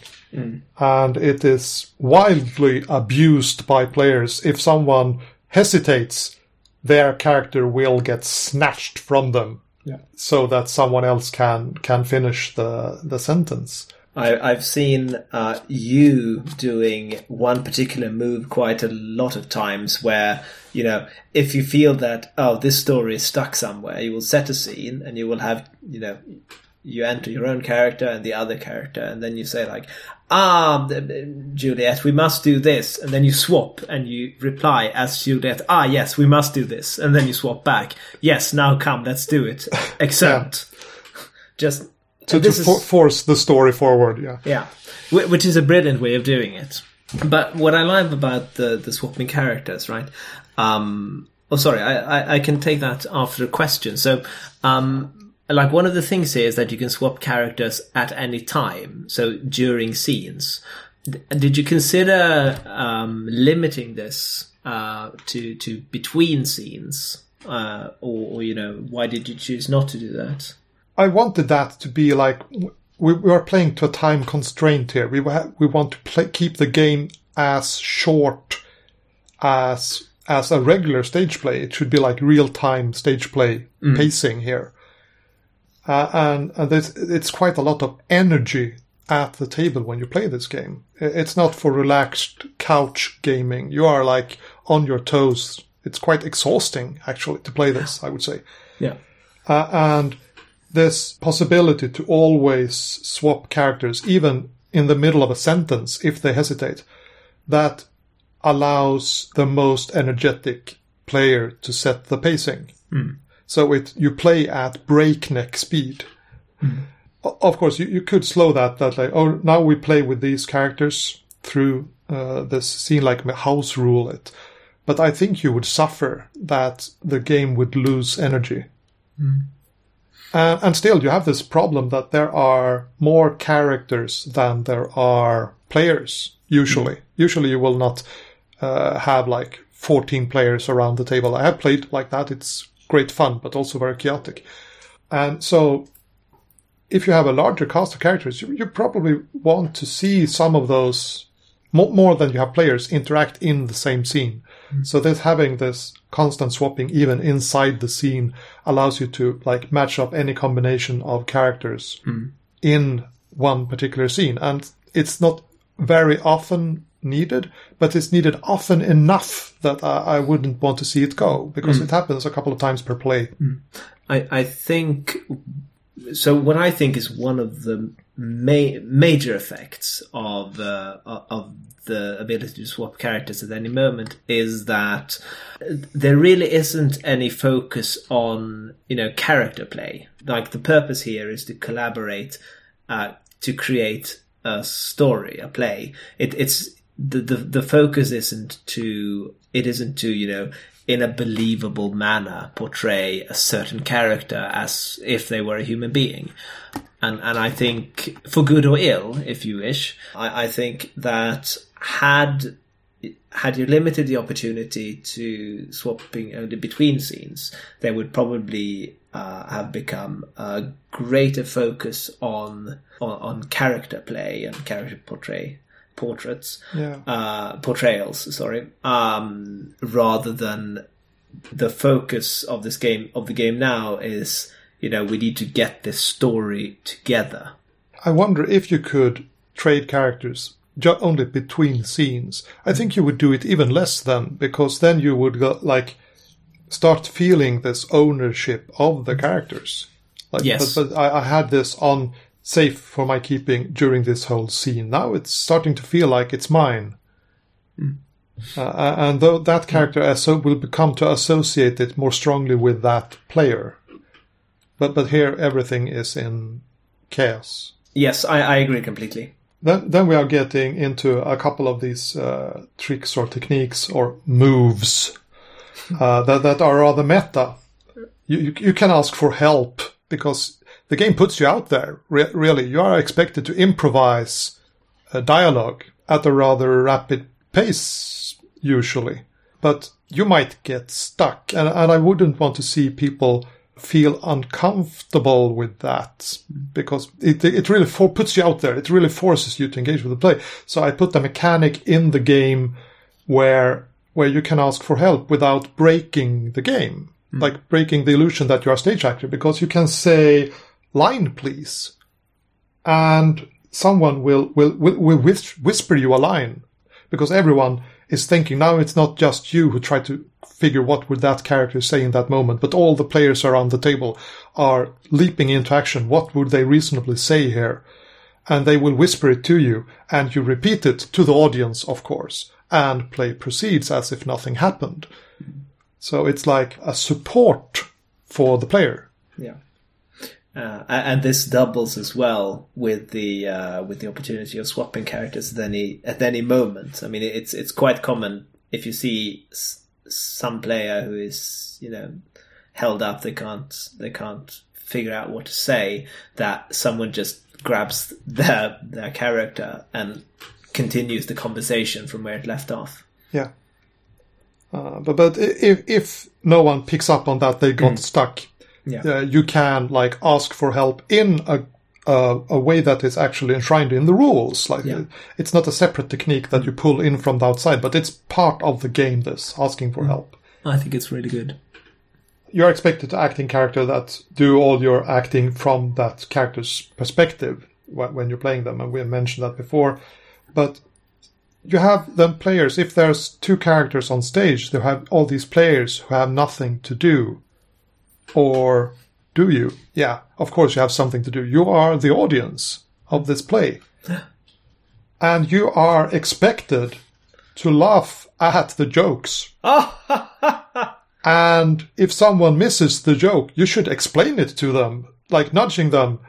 Speaker 1: And it is wildly abused by players. If someone hesitates, their character will get snatched from them so that someone else can can finish the the sentence.
Speaker 2: I, I've seen uh, you doing one particular move quite a lot of times where, you know, if you feel that, oh, this story is stuck somewhere, you will set a scene and you will have, you know, you enter your own character and the other character, and then you say, like, ah, Juliet, we must do this. And then you swap and you reply as Juliet, ah, yes, we must do this. And then you swap back, yes, now come, let's do it. Except, just.
Speaker 1: To, to
Speaker 2: this is-
Speaker 1: force the story forward, yeah.
Speaker 2: yeah, which is a brilliant way of doing it. But what I love about the the swapping characters, right? Um, Oh, sorry, I, I, I can take that after a question. So, um, like one of the things here is that you can swap characters at any time. So during scenes, did you consider um, limiting this uh, to to between scenes, uh, or, or you know, why did you choose not to do that?
Speaker 1: I wanted that to be like we, we are playing to a time constraint here. We we want to play, keep the game as short as as a regular stage play. It should be like real time stage play pacing here, uh, and and there's, it's quite a lot of energy at the table when you play this game. It's not for relaxed couch gaming. You are like on your toes. It's quite exhausting actually to play this. I would say
Speaker 2: Yeah.
Speaker 1: uh, and this possibility to always swap characters, even in the middle of a sentence, if they hesitate, that allows the most energetic player to set the pacing. Hmm. So it you play at breakneck speed. Hmm. O- Of course, you, you could slow that. That like, oh, now we play with these characters through uh, this scene like house rule it. But I think you would suffer that the game would lose energy. Hmm. Uh, and still, you have this problem that there are more characters than there are players. Usually, usually you will not uh, have like 14 players around the table. I have played like that. It's great fun, but also very chaotic. And so, if you have a larger cast of characters, you, you probably want to see some of those more than you have players interact in the same scene. So that having this constant swapping even inside the scene allows you to like match up any combination of characters hmm. in one particular scene. And it's not very often needed, but it's needed often enough that I, I wouldn't want to see it go because hmm. it happens a couple of times per play. Hmm.
Speaker 2: I, I think so. What I think is one of the ma- major effects of uh, of the ability to swap characters at any moment is that there really isn't any focus on you know character play. Like the purpose here is to collaborate uh, to create a story, a play. It, it's the, the the focus isn't to it isn't to you know in a believable manner portray a certain character as if they were a human being. And and I think for good or ill, if you wish, I, I think that had had you limited the opportunity to swapping only between scenes, there would probably uh, have become a greater focus on, on on character play and character portray portraits,
Speaker 1: Yeah.
Speaker 2: uh, portrayals. Sorry, um, rather than the focus of this game of the game now is you know we need to get this story together.
Speaker 1: I wonder if you could trade characters ju- only between scenes. I think you would do it even less then, because then you would go, like start feeling this ownership of the characters. Like,
Speaker 2: Yes.
Speaker 1: but, but I, I had this on safe for my keeping during this whole scene. Now it's starting to feel like it's mine. Uh, and though that character asso- will become to associate it more strongly with that player. But but here everything is in chaos.
Speaker 2: Yes, I, I agree completely.
Speaker 1: Then, then we are getting into a couple of these uh, tricks or techniques or moves uh, that, that are rather meta. You, you, you can ask for help because the game puts you out there. Re- really, you are expected to improvise a dialogue at a rather rapid pace, usually. But you might get stuck, and, and I wouldn't want to see people feel uncomfortable with that mm. because it it really for, puts you out there. It really forces you to engage with the play. So I put a mechanic in the game where where you can ask for help without breaking the game, mm. like breaking the illusion that you are a stage actor, because you can say line please, and someone will will will, will whisper you a line because everyone is thinking now it's not just you who try to figure what would that character say in that moment, but all the players around the table are leaping into action. What would they reasonably say here? And they will whisper it to you, and you repeat it to the audience, of course, and play proceeds as if nothing happened. So it's like a support for the player.
Speaker 2: Yeah. Uh, and this doubles as well with the uh, with the opportunity of swapping characters at any at any moment. I mean, it's it's quite common if you see s- some player who is you know held up, they can't they can't figure out what to say. That someone just grabs their their character and continues the conversation from where it left off.
Speaker 1: Yeah. Uh, but but if if no one picks up on that, they got stuck.
Speaker 2: Yeah.
Speaker 1: Uh, you can like ask for help in a a, a way that is actually enshrined in the rules. Like
Speaker 2: Yeah.
Speaker 1: it's not a separate technique that you pull in from the outside, but it's part of the game. This asking for help.
Speaker 2: I think it's really good.
Speaker 1: You're expected to act in character that do all your acting from that character's perspective wh- when you're playing them, and we have mentioned that before. But you have then players. If there's two characters on stage, they have all these players who have nothing to do, or do you? Yeah, of course you have something to do. You are the audience of this play, and you are expected to laugh at the jokes. And if someone misses the joke, you should explain it to them, like nudging them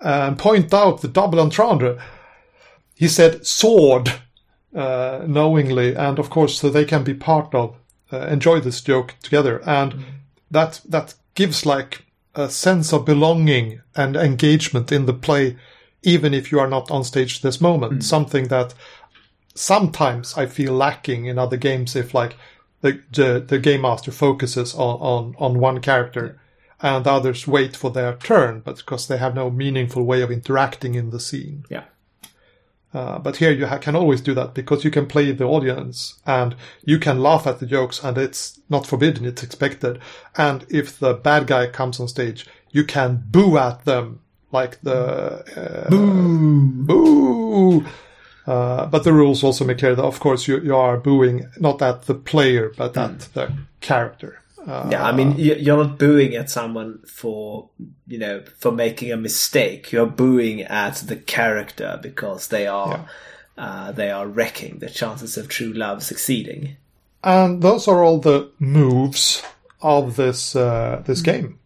Speaker 1: and point out the double entendre. He said sword uh, knowingly, and of course, so they can be part of, uh, enjoy this joke together. And that, that gives like a sense of belonging and engagement in the play, even if you are not on stage this moment. Hmm. Something that sometimes I feel lacking in other games if like the the, the game master focuses on, on, on one character and others wait for their turn, but because they have no meaningful way of interacting in the scene.
Speaker 2: Yeah.
Speaker 1: Uh, but here you ha- can always do that because you can play the audience and you can laugh at the jokes and it's not forbidden, it's expected. And if the bad guy comes on stage, you can boo at them like the uh, boo. Uh, but the rules also make clear that, of course, you, you are booing not at the player, but at the character. Uh,
Speaker 2: Yeah, I mean, you're not booing at someone for, you know, for making a mistake. You're booing at the character because they are, uh, they are wrecking the chances of true love succeeding.
Speaker 1: And those are all the moves of this uh, this game.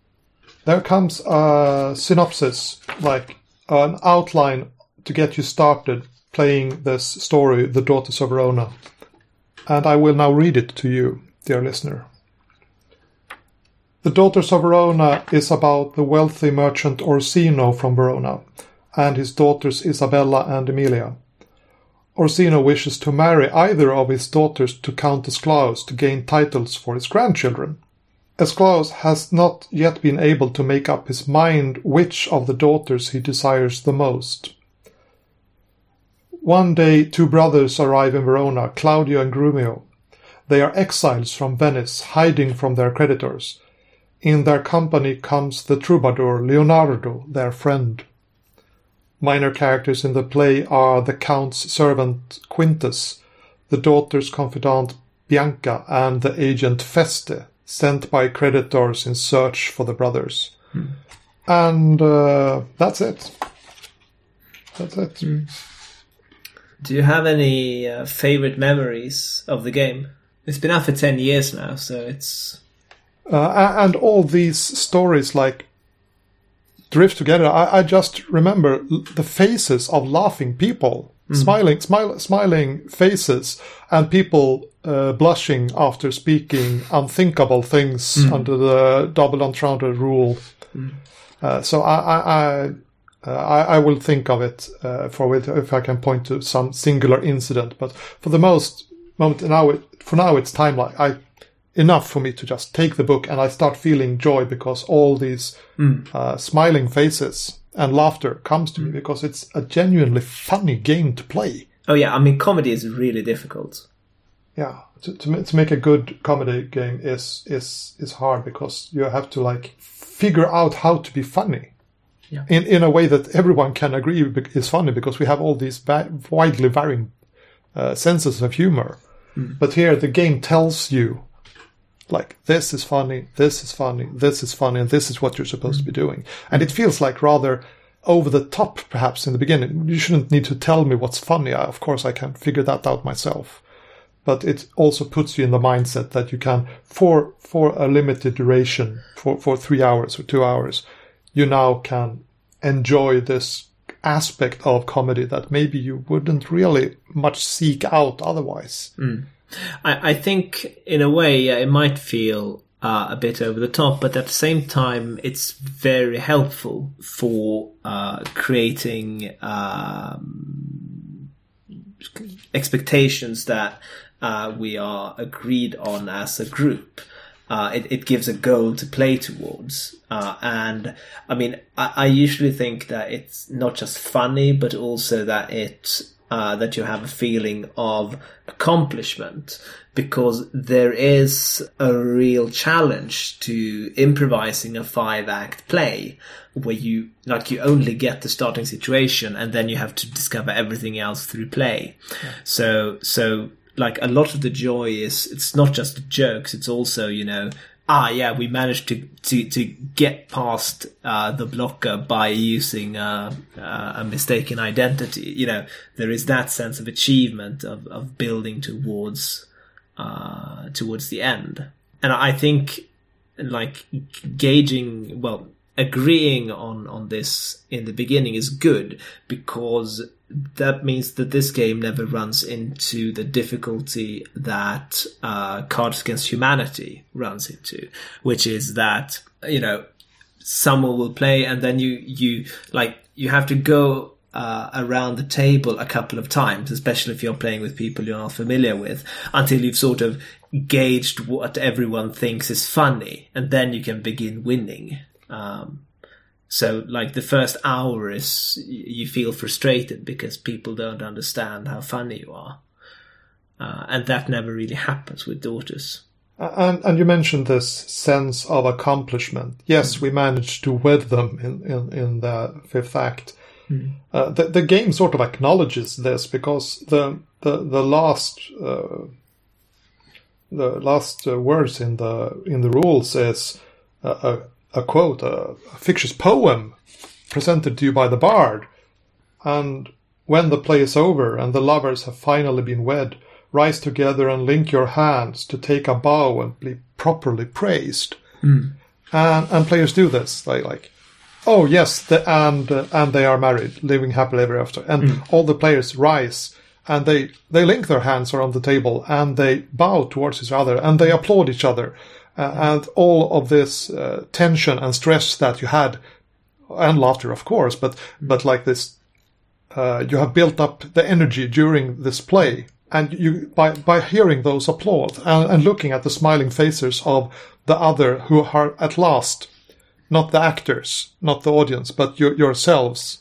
Speaker 1: There comes a synopsis, like an outline to get you started playing this story, The Daughters of Verona. And I will now read it to you, dear listener. The Daughters of Verona is about the wealthy merchant Orsino from Verona and his daughters Isabella and Emilia. Orsino wishes to marry either of his daughters to Count Escalus to gain titles for his grandchildren. Escalus has not yet been able to make up his mind which of the daughters he desires the most. One day, two brothers arrive in Verona, Claudio and Grumio. They are exiles from Venice, hiding from their creditors. In their company comes the troubadour Leonardo, their friend. Minor characters in the play are the Count's servant Quintus, the daughter's confidant Bianca, and the agent Feste, sent by creditors in search for the brothers. And uh, that's it. That's it.
Speaker 2: Do you have any uh, favorite memories of the game? It's been out for 10 years now, so it's.
Speaker 1: Uh, and all these stories like drift together. I, I just remember the faces of laughing people, smiling, smile, smiling faces, and people uh, blushing after speaking unthinkable things under the double entendre rule. Uh, so I, I, I, uh, I, I will think of it uh, for it if I can point to some singular incident. But for the most moment now, it, for now, it's time like I enough for me to just take the book and I start feeling joy because all these uh, smiling faces and laughter comes to me because it's a genuinely funny game to play.
Speaker 2: Oh, yeah, I mean, comedy is really difficult.
Speaker 1: Yeah, to, to, to make a good comedy game is is is hard because you have to like figure out how to be funny.
Speaker 2: Yeah.
Speaker 1: In in a way that everyone can agree is funny because we have all these widely varying uh, senses of humor. But here the game tells you like this is funny, this is funny, this is funny, and this is what you're supposed to be mm-hmm. doing. And it feels like rather over the top perhaps in the beginning. You shouldn't need to tell me what's funny. I, of course I can figure that out myself but it also puts you in the mindset that you can for for a limited duration for for 3 hours or 2 hours you now can enjoy this aspect of comedy that maybe you wouldn't really much seek out otherwise mm.
Speaker 2: I, I think in a way yeah, it might feel uh, a bit over the top, but at the same time, it's very helpful for uh, creating um, expectations that uh, we are agreed on as a group. Uh, it, it, gives a goal to play towards. Uh, and I mean, I, I, usually think that it's not just funny, but also that it uh, that you have a feeling of accomplishment because there is a real challenge to improvising a five act play where you like you only get the starting situation and then you have to discover everything else through play. Yeah. So so like a lot of the joy is it's not just jokes it's also you know ah, yeah, we managed to to to get past uh, the blocker by using uh, uh, a mistaken identity. You know, there is that sense of achievement of of building towards uh, towards the end, and I think like gauging well agreeing on on this in the beginning is good because that means that this game never runs into the difficulty that uh, Cards Against Humanity runs into, which is that you know someone will play and then you you like you have to go uh, around the table a couple of times, especially if you're playing with people you're not familiar with, until you've sort of gauged what everyone thinks is funny, and then you can begin winning. Um, so like the first hour is you feel frustrated because people don't understand how funny you are. Uh, and that never really happens with daughters.
Speaker 1: And, and you mentioned this sense of accomplishment. Yes, mm. we managed to wed them in, in, in the fifth act. Mm. Uh, the, the game sort of acknowledges this because the the the last uh, the last uh, words in the in the rules is uh, a quote, a, a fictitious poem presented to you by the bard. And when the play is over and the lovers have finally been wed, rise together and link your hands to take a bow and be properly praised. Mm. And, and players do this. They like, oh yes, the, and uh, and they are married, living happily ever after. And mm. all the players rise and they they link their hands around the table and they bow towards each other and they applaud each other and all of this uh, tension and stress that you had, and laughter, of course, but but like this, uh, you have built up the energy during this play, and you by by hearing those applause and, and looking at the smiling faces of the other who are at last, not the actors, not the audience, but your, yourselves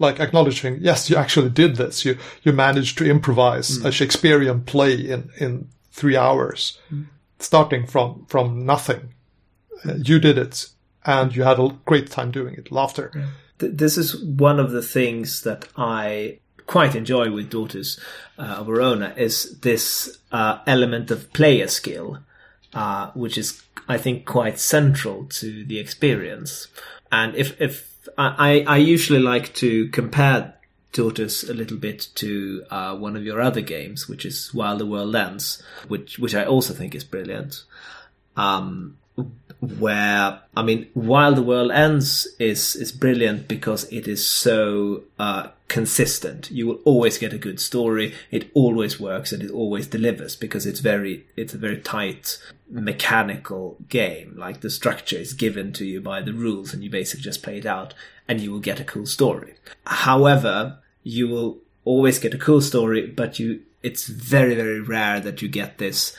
Speaker 1: like acknowledging, yes, you actually did this. You you managed to improvise mm. a Shakespearean play in in three hours. Mm starting from from nothing. Uh, you did it, and you had a great time doing it. Laughter.
Speaker 2: This is one of the things that I quite enjoy with Daughters uh, of Verona is this uh, element of player skill, uh, which is I think quite central to the experience. And if if I, I usually like to compare Daughters a little bit to uh, one of your other games, which is While the World Ends, which which I also think is brilliant. Um, where I mean, While the World Ends is is brilliant because it is so uh, consistent. You will always get a good story. It always works and it always delivers because it's very it's a very tight mechanical game. Like the structure is given to you by the rules, and you basically just play it out, and you will get a cool story. However, you will always get a cool story, but you it's very very rare that you get this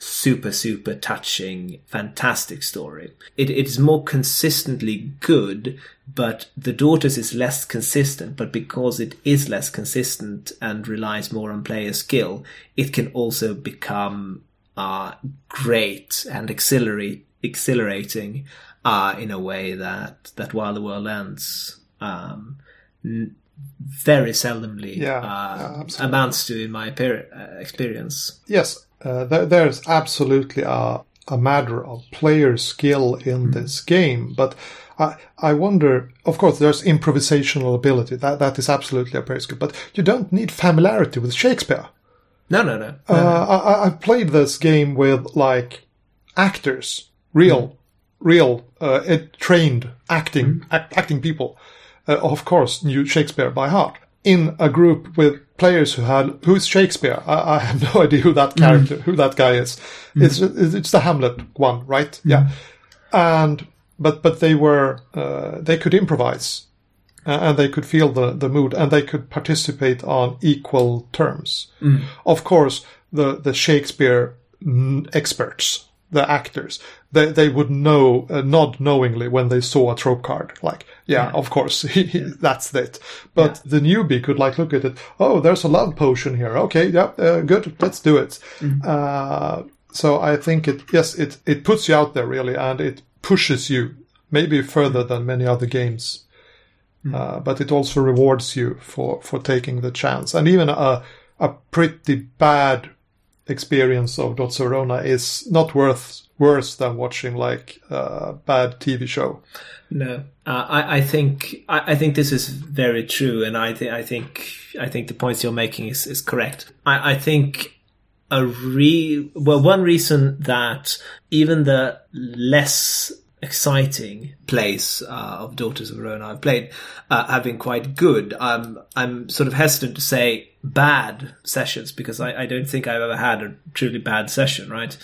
Speaker 2: super super touching fantastic story. It, it is more consistently good but the daughters is less consistent but because it is less consistent and relies more on player skill it can also become uh, great and accelerate exhilarating uh, in a way that that while the world ends. Um, very seldomly
Speaker 1: yeah,
Speaker 2: uh, yeah, amounts to in my uh, experience.
Speaker 1: Yes, uh, th- there's absolutely a, a matter of player skill in mm. this game, but I, I wonder, of course, there's improvisational ability. That that is absolutely a player skill, but you don't need familiarity with Shakespeare.
Speaker 2: No, no, no. no,
Speaker 1: uh, no. I, I've played this game with like actors, real, mm. real, uh, trained acting, mm. act, acting people uh, of course, knew Shakespeare by heart. in a group with players who had who's Shakespeare. I, I have no idea who that character, who that guy is. It's it's the Hamlet one, right? Yeah, and but but they were uh, they could improvise uh, and they could feel the, the mood and they could participate on equal terms. Of course, the, the Shakespeare mm, experts, the actors, they, they would know, uh, nod knowingly when they saw a trope card. Like, yeah, of course, that's it. But the newbie could like look at it. Oh, there's a love potion here. Okay, yeah, uh, good. Let's do it. Uh, so I think it, yes, it, it puts you out there really and it pushes you maybe further than many other games. Uh, but it also rewards you for, for taking the chance. And even a, a pretty bad experience of Dot Verona is not worth worse than watching like a bad TV show.
Speaker 2: No, uh, I, I think I, I think this is very true, and I think I think I think the points you're making is, is correct. I, I think a re well one reason that even the less exciting place uh, of Daughters of Verona I've played uh, have been quite good. Um, I'm sort of hesitant to say bad sessions because I, I don't think I've ever had a truly bad session, right?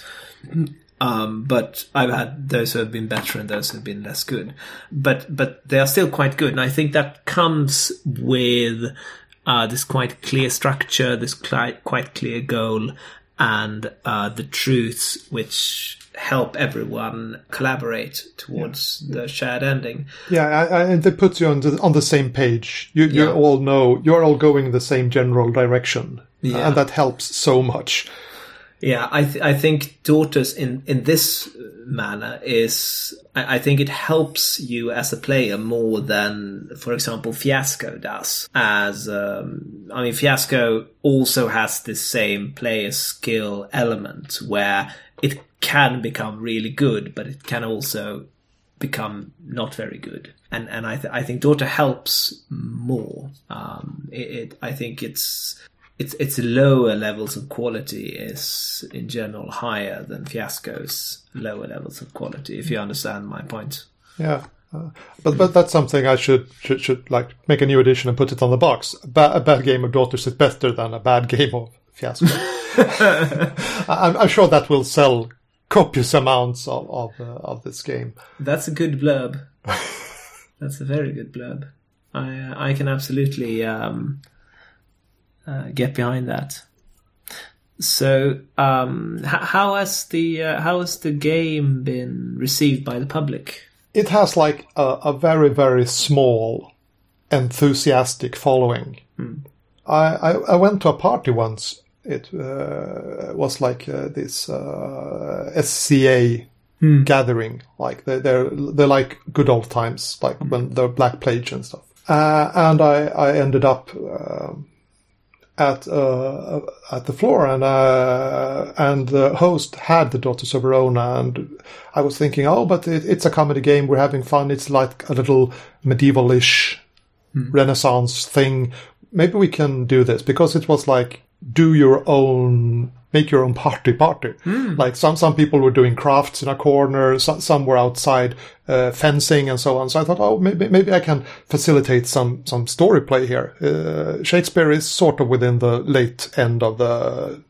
Speaker 2: Um, but I've had those who have been better and those who have been less good. But but they are still quite good, and I think that comes with uh, this quite clear structure, this cli- quite clear goal, and uh, the truths which help everyone collaborate towards the shared ending.
Speaker 1: Yeah, I, I, and they put you on the on the same page. You you
Speaker 2: Yeah.
Speaker 1: all know you're all going the same general direction,
Speaker 2: Yeah.
Speaker 1: and that helps so much.
Speaker 2: Yeah, I th- I think daughters in in this manner is I, I think it helps you as a player more than, for example, Fiasco does. As um, I mean, Fiasco also has this same player skill element where it can become really good, but it can also become not very good. And and I th- I think daughter helps more. Um, it, it I think it's its its lower levels of quality is in general higher than Fiasco's lower levels of quality. If you understand my point.
Speaker 1: Yeah. Uh, but but that's something I should, should should like make a new edition and put it on the box. A, ba- a bad game of Daughters is better than a bad game of Fiasco. I'm, I'm sure that will sell copious amounts of of, uh, of this game.
Speaker 2: That's a good blurb. That's a very good blurb. I uh, I can absolutely um, uh, get behind that. So, um, how has the uh, how has the game been received by the public?
Speaker 1: It has like a, a very very small enthusiastic following. I, I I went to a party once. It uh, was like uh, this uh, SCA gathering. Like they, they're they're like good old times, like when the Black Plague and stuff. Uh, and I I ended up. um at uh, at the floor, and uh, and the host had the Daughters of Verona, and I was thinking, oh, but it, it's a comedy game. We're having fun. It's like a little medievalish Renaissance thing. Maybe we can do this because it was like do your own, make your own party party. Like some some people were doing crafts in a corner, some, some were outside uh, fencing and so on. So I thought, oh, maybe maybe I can facilitate some some story play here. Uh, Shakespeare is sort of within the late end of the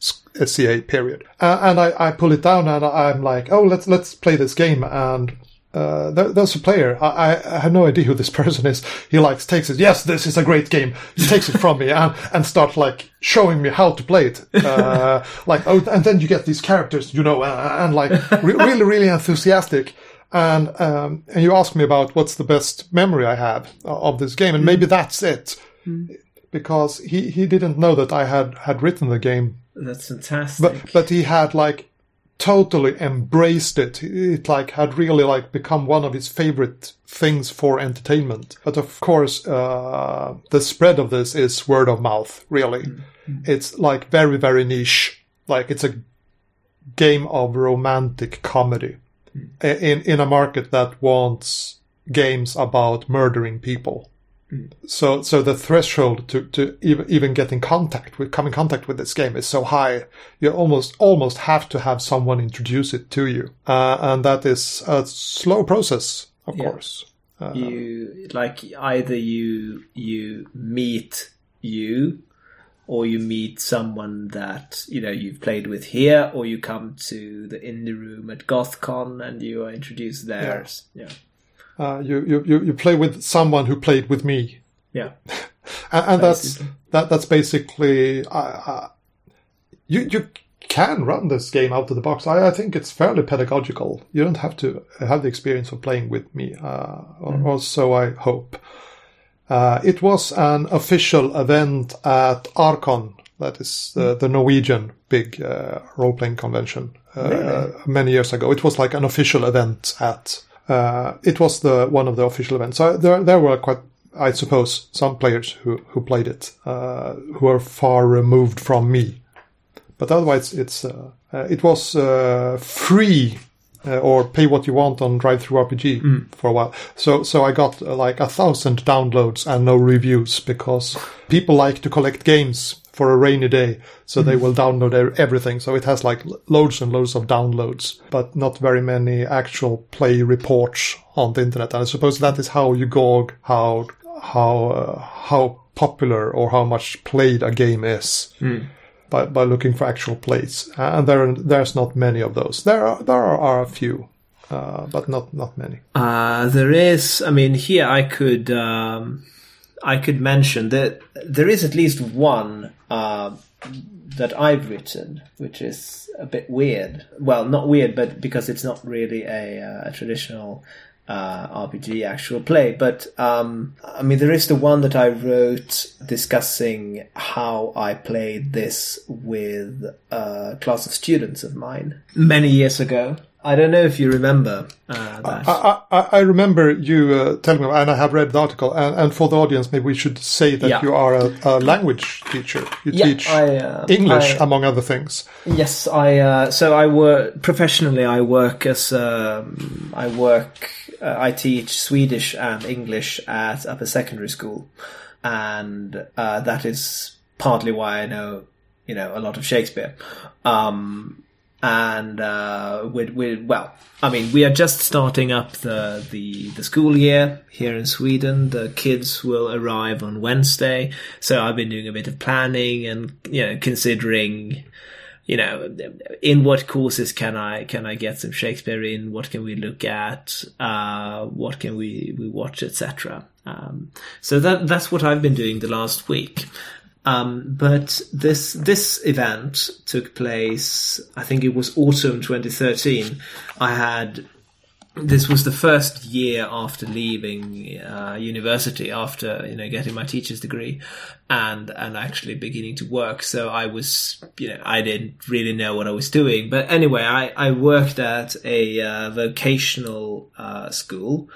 Speaker 1: SCA period. Uh, and I, I pull it down and I'm like, oh, let's let's play this game. And uh, there, there's a player. I, I have no idea who this person is. He likes takes it. Yes, this is a great game. He takes it from me and and starts like showing me how to play it. Uh, like oh, and then you get these characters, you know, uh, and like re- really really enthusiastic. And um, and you ask me about what's the best memory I have of this game, and maybe that's it. Because he, he didn't know that I had, had written the game
Speaker 2: That's fantastic.
Speaker 1: but but he had like totally embraced it. It like had really like become one of his favorite things for entertainment. But of course, uh, the spread of this is word of mouth. Really, it's like very very niche. Like it's a game of romantic comedy in in a market that wants games about murdering people. So, so the threshold to, to even, even get in contact with, come in contact with this game is so high. You almost, almost have to have someone introduce it to you. Uh, and that is a slow process, of
Speaker 2: Yeah.
Speaker 1: course.
Speaker 2: you like either you you meet you or you meet someone that you know you've played with here, or you come to the indie room at GothCon and you are introduced there. Yeah,
Speaker 1: Uh, you, you you play with someone who played with me,
Speaker 2: yeah.
Speaker 1: and, and that's that that's basically uh, uh, you you can run this game out of the box. I, I think it's fairly pedagogical. You don't have to have the experience of playing with me, uh, or, or so I hope. Uh, it was an official event at Arcon, that is the, the Norwegian big uh, role playing convention, uh, many years ago. It was like an official event at. Uh, it was the one of the official events. So there, there were quite, I suppose, some players who who played it uh, who are far removed from me, but otherwise it's uh, uh, it was uh, free uh, or pay what you want on DriveThruRPG for a while. So so I got uh, like a thousand downloads and no reviews because people like to collect games for a rainy day, so they will download everything. So it has like loads and loads of downloads, but not very many actual play reports on the internet. And I suppose that is how you gauge how how uh, how popular or how much played a game is by, by looking for actual plays, and there there's not many of those. There are there are a few, uh, but not not many.
Speaker 2: Uh, there is. I mean, here I could um, I could mention that there is at least one uh, that I've written, which is a bit weird. Well, not weird, but because it's not really a, uh, a traditional uh, RPG actual play. But um, I mean, there is the one that I wrote discussing how I played this with a class of students of mine many years ago. I don't know if you remember uh, that.
Speaker 1: I, I, I remember you uh, telling me, and I have read the article. And, and for the audience, maybe we should say that
Speaker 2: Yeah.
Speaker 1: you are a, a language teacher. You
Speaker 2: Yeah,
Speaker 1: teach
Speaker 2: I, uh,
Speaker 1: English,
Speaker 2: I-
Speaker 1: among other things.
Speaker 2: Yes, I. Uh, so I work professionally. I work as um, I work. Uh, I teach Swedish and English at upper secondary school, and uh, that is partly why I know you know a lot of Shakespeare. Um, and uh, with, with well, I mean, we are just starting up the, the the school year here in Sweden. The kids will arrive on Wednesday, so I've been doing a bit of planning and you know considering you know, in what courses can I can I get some Shakespeare in? What can we look at? Uh, what can we we watch, etc. Um, so that that's what I've been doing the last week. Um, but this this event took place. I think it was autumn 2013. I had this was the first year after leaving uh, university, after you know getting my teacher's degree, and and actually beginning to work. So I was, you know, I didn't really know what I was doing. But anyway, I I worked at a uh, vocational uh, school,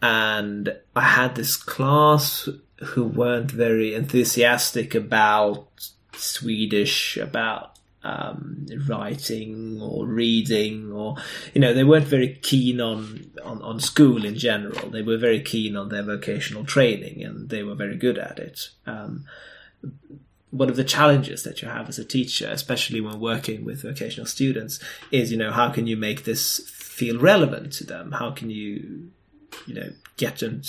Speaker 2: and I had this class who weren't very enthusiastic about Swedish, about um, writing or reading or you know they weren't very keen on, on on school in general. They were very keen on their vocational training and they were very good at it. Um, one of the challenges that you have as a teacher especially when working with vocational students is you know how can you make this feel relevant to them? How can you you know get them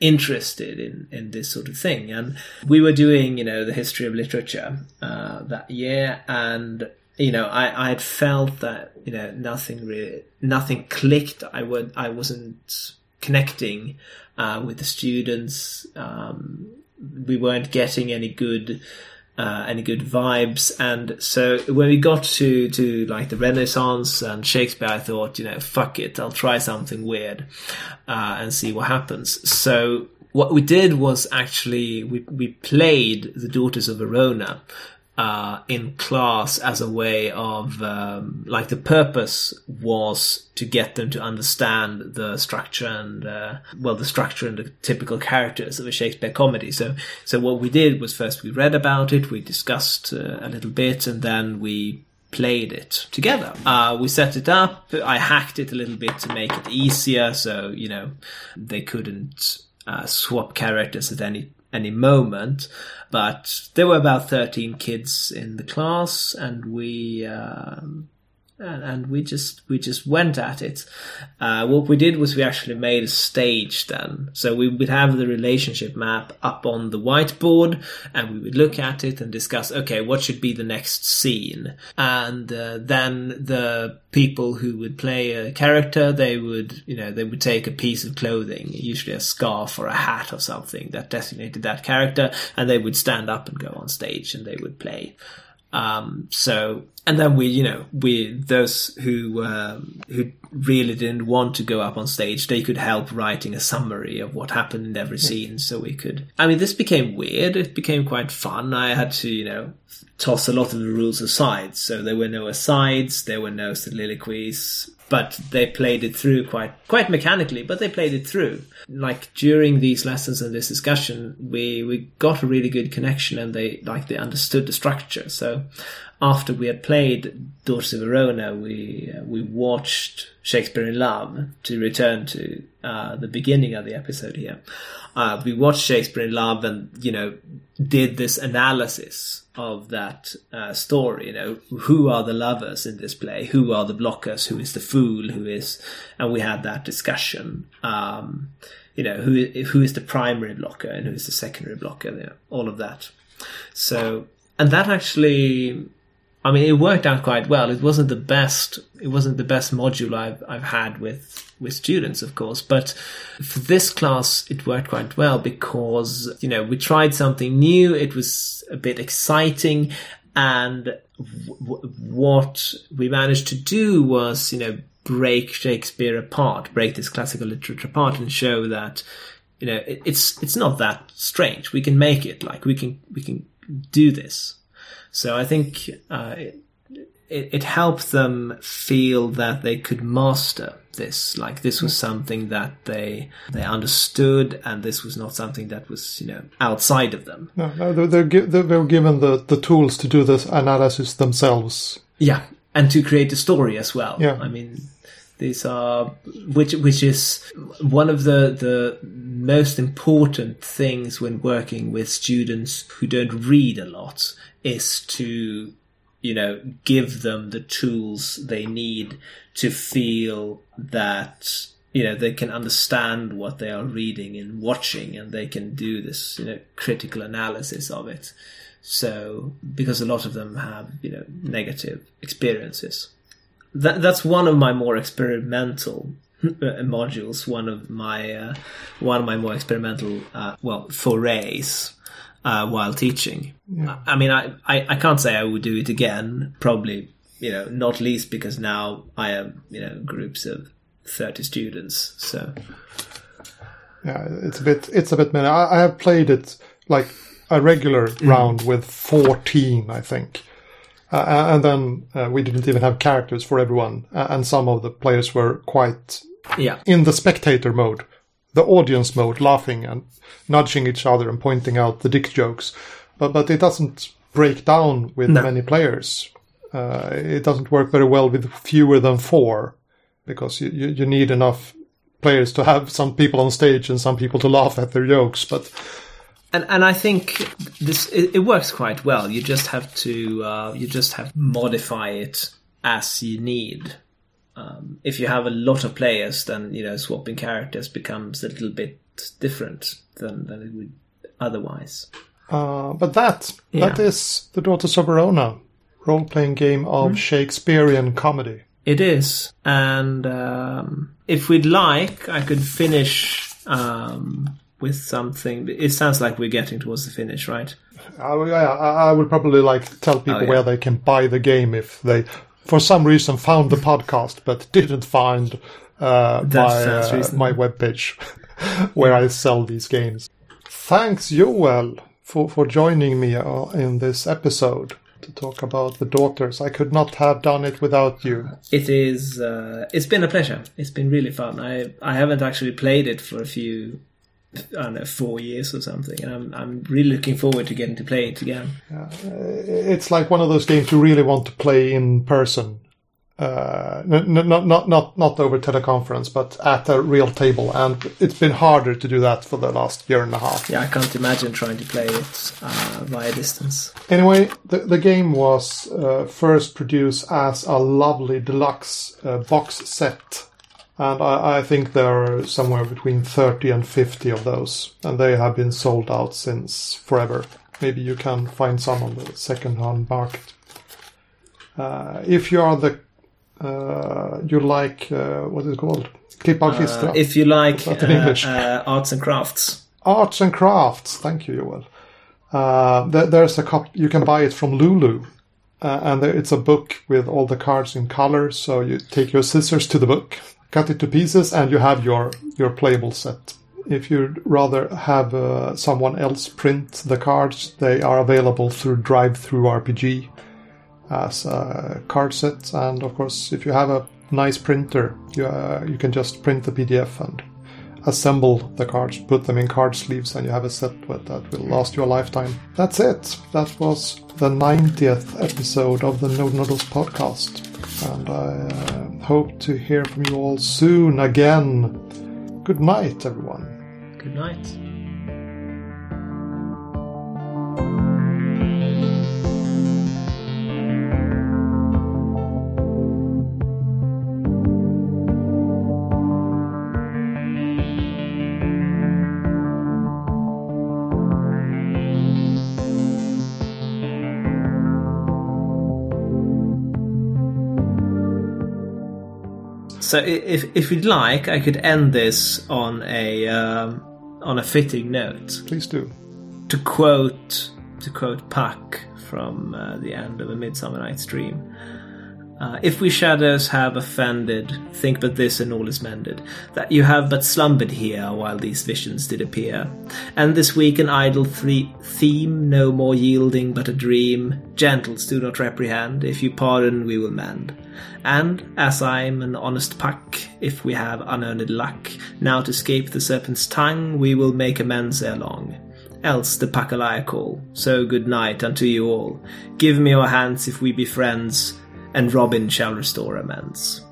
Speaker 2: interested in in this sort of thing. And we were doing you know the history of literature uh, that year. And you know I, I had felt that you know nothing really nothing clicked. I would i wasn't connecting uh, with the students. Um, we weren't getting any good uh, any good vibes. And so when we got to, to like the Renaissance and Shakespeare, I thought, you know, fuck it, I'll try something weird, uh, and see what happens. So what we did was actually, we, we played the Daughters of Verona, uh, in class as a way of, um, like the purpose was to get them to understand the structure and, uh, well, the structure and the typical characters of a Shakespeare comedy. So, so what we did was first we read about it, we discussed uh, a little bit, and then we played it together. Uh, we set it up. I hacked it a little bit to make it easier, so you know they couldn't uh, swap characters at any any moment. But there were about thirteen kids in the class, and we um, and, and we just we just went at it. Uh, what we did was we actually made a stage then, so we would have the relationship map up on the whiteboard, and we would look at it and discuss, okay, what should be the next scene, and uh, then the people who would play a character, they would you know they would take a piece of clothing, usually a scarf or a hat or something that designated that character, and they would stand up and go on stage and they would play. Um, so, and then we, you know, we, those who, um, who really didn't want to go up on stage, they could help writing a summary of what happened in every scene. So we could, I mean, this became weird. It became quite fun. I had to, you know, toss a lot of the rules aside. So there were no asides, there were no soliloquies, but they played it through quite quite mechanically but they played it through. Like during these lessons and this discussion we we got a really good connection and they like they understood the structure. So after we had played of Verona we uh, we watched Shakespeare in Love to return to uh, the beginning of the episode here uh, we watched Shakespeare in Love and you know did this analysis of that uh, story. You know, who are the lovers in this play? Who are the blockers? Who is the fool? Who is? And we had that discussion. Um, you know, who who is the primary blocker and who is the secondary blocker? You know, all of that. So, and that actually, I mean, it worked out quite well. It wasn't the best. It wasn't the best module I've I've had with with students, of course. But for this class, it worked quite well because, you know, we tried something new. It was a bit exciting. And w- what we managed to do was, you know, break Shakespeare apart, break this classical literature apart and show that, you know, it, it's, it's not that strange. We can make it like we can, we can do this. So I think, uh, it, it, it helped them feel that they could master this. Like this was something that they they understood, and this was not something that was you know outside of them.
Speaker 1: No, no they're, they're, they were given the, the tools to do this analysis themselves.
Speaker 2: Yeah, and to create a story as well.
Speaker 1: Yeah,
Speaker 2: I mean these are which which is one of the the most important things when working with students who don't read a lot is to you know, give them the tools they need to feel that, you know, they can understand what they are reading and watching and they can do this, you know, critical analysis of it. So, because a lot of them have, you know, negative experiences. That, that's one of my more experimental uh, modules, one of my, uh, one of my more experimental, uh, well, forays uh, while teaching. Yeah. I mean, I, I, I can't say I would do it again. Probably, you know, not least because now I have, you know, groups of 30 students. So.
Speaker 1: Yeah, it's a bit, it's a bit many. I, I have played it like a regular mm. round with 14, I think. Uh, and then uh, we didn't even have characters for everyone. and some of the players were quite
Speaker 2: yeah.
Speaker 1: in the spectator mode the audience mode, laughing and nudging each other and pointing out the dick jokes. But but it doesn't break down with no. many players. Uh, it doesn't work very well with fewer than four because you, you, you need enough players to have some people on stage and some people to laugh at their jokes. But
Speaker 2: and and I think this it, it works quite well. You just have to uh, you just have modify it as you need. Um, if you have a lot of players, then you know swapping characters becomes a little bit different than than it would otherwise.
Speaker 1: Uh, but that yeah. that is the Daughters of Verona role playing game of mm. Shakespearean comedy.
Speaker 2: It is, and um, if we'd like, I could finish um, with something. It sounds like we're getting towards the finish, right?
Speaker 1: Yeah, I, I would probably like tell people oh, yeah. where they can buy the game if they for some reason found the podcast but didn't find uh, my uh, my webpage where I sell these games. Thanks, Joel, for for joining me uh, in this episode to talk about the daughters. I could not have done it without you.
Speaker 2: It is. Uh, it's been a pleasure. It's been really fun. I I haven't actually played it for a few I don't know, four years or something. And I'm, I'm really looking forward to getting to play it again.
Speaker 1: Yeah. It's like one of those games you really want to play in person. uh, not not not not over teleconference, but at a real table, and it's been harder to do that for the last year and a half.
Speaker 2: Yeah, I can't imagine trying to play it uh, via distance.
Speaker 1: Anyway, the, the game was uh, first produced as a lovely deluxe uh, box set. And I, I think there are somewhere between 30 and 50 of those. And they have been sold out since forever. Maybe you can find some on the second hand market. Uh, if you are the, uh, you like, uh, what is it called? Klippavkistra.
Speaker 2: Uh, if you like
Speaker 1: in
Speaker 2: uh,
Speaker 1: English?
Speaker 2: uh, arts and crafts,
Speaker 1: Arts and crafts. Thank you, Joel. Uh, there, there's a cop. You can buy it from Lulu, uh, and there, it's a book with all the cards in color. So you take your scissors to the book, cut it to pieces, and you have your your playable set. If you'd rather have uh, someone else print the cards, they are available through DriveThruRPG as a card set. And of course, if you have a nice printer, you uh, you can just print the PDF and assemble the cards, put them in card sleeves, and you have a set that will last you a lifetime. That's it. That was the 90th episode of the Node Noodles podcast. And I uh, hope to hear from you all soon again. Good night, everyone.
Speaker 2: good night. So if if you'd like, I could end this on a um, on a fitting note.
Speaker 1: Please do.
Speaker 2: To quote to quote Puck from uh, the end of A Midsummer Night's Dream. Uh, if we shadows have offended, think but this and all is mended, that you have but slumbered here while these visions did appear. And this weak an idle theme, no more yielding but a dream. Gentles, do not reprehend, if you pardon we will mend. And, as I'm an honest puck, if we have unearned luck, now to escape the serpent's tongue, we will make amends ere long else the Puck a liar call. So good night unto you all. Give me your hands if we be friends, and Robin shall restore amends.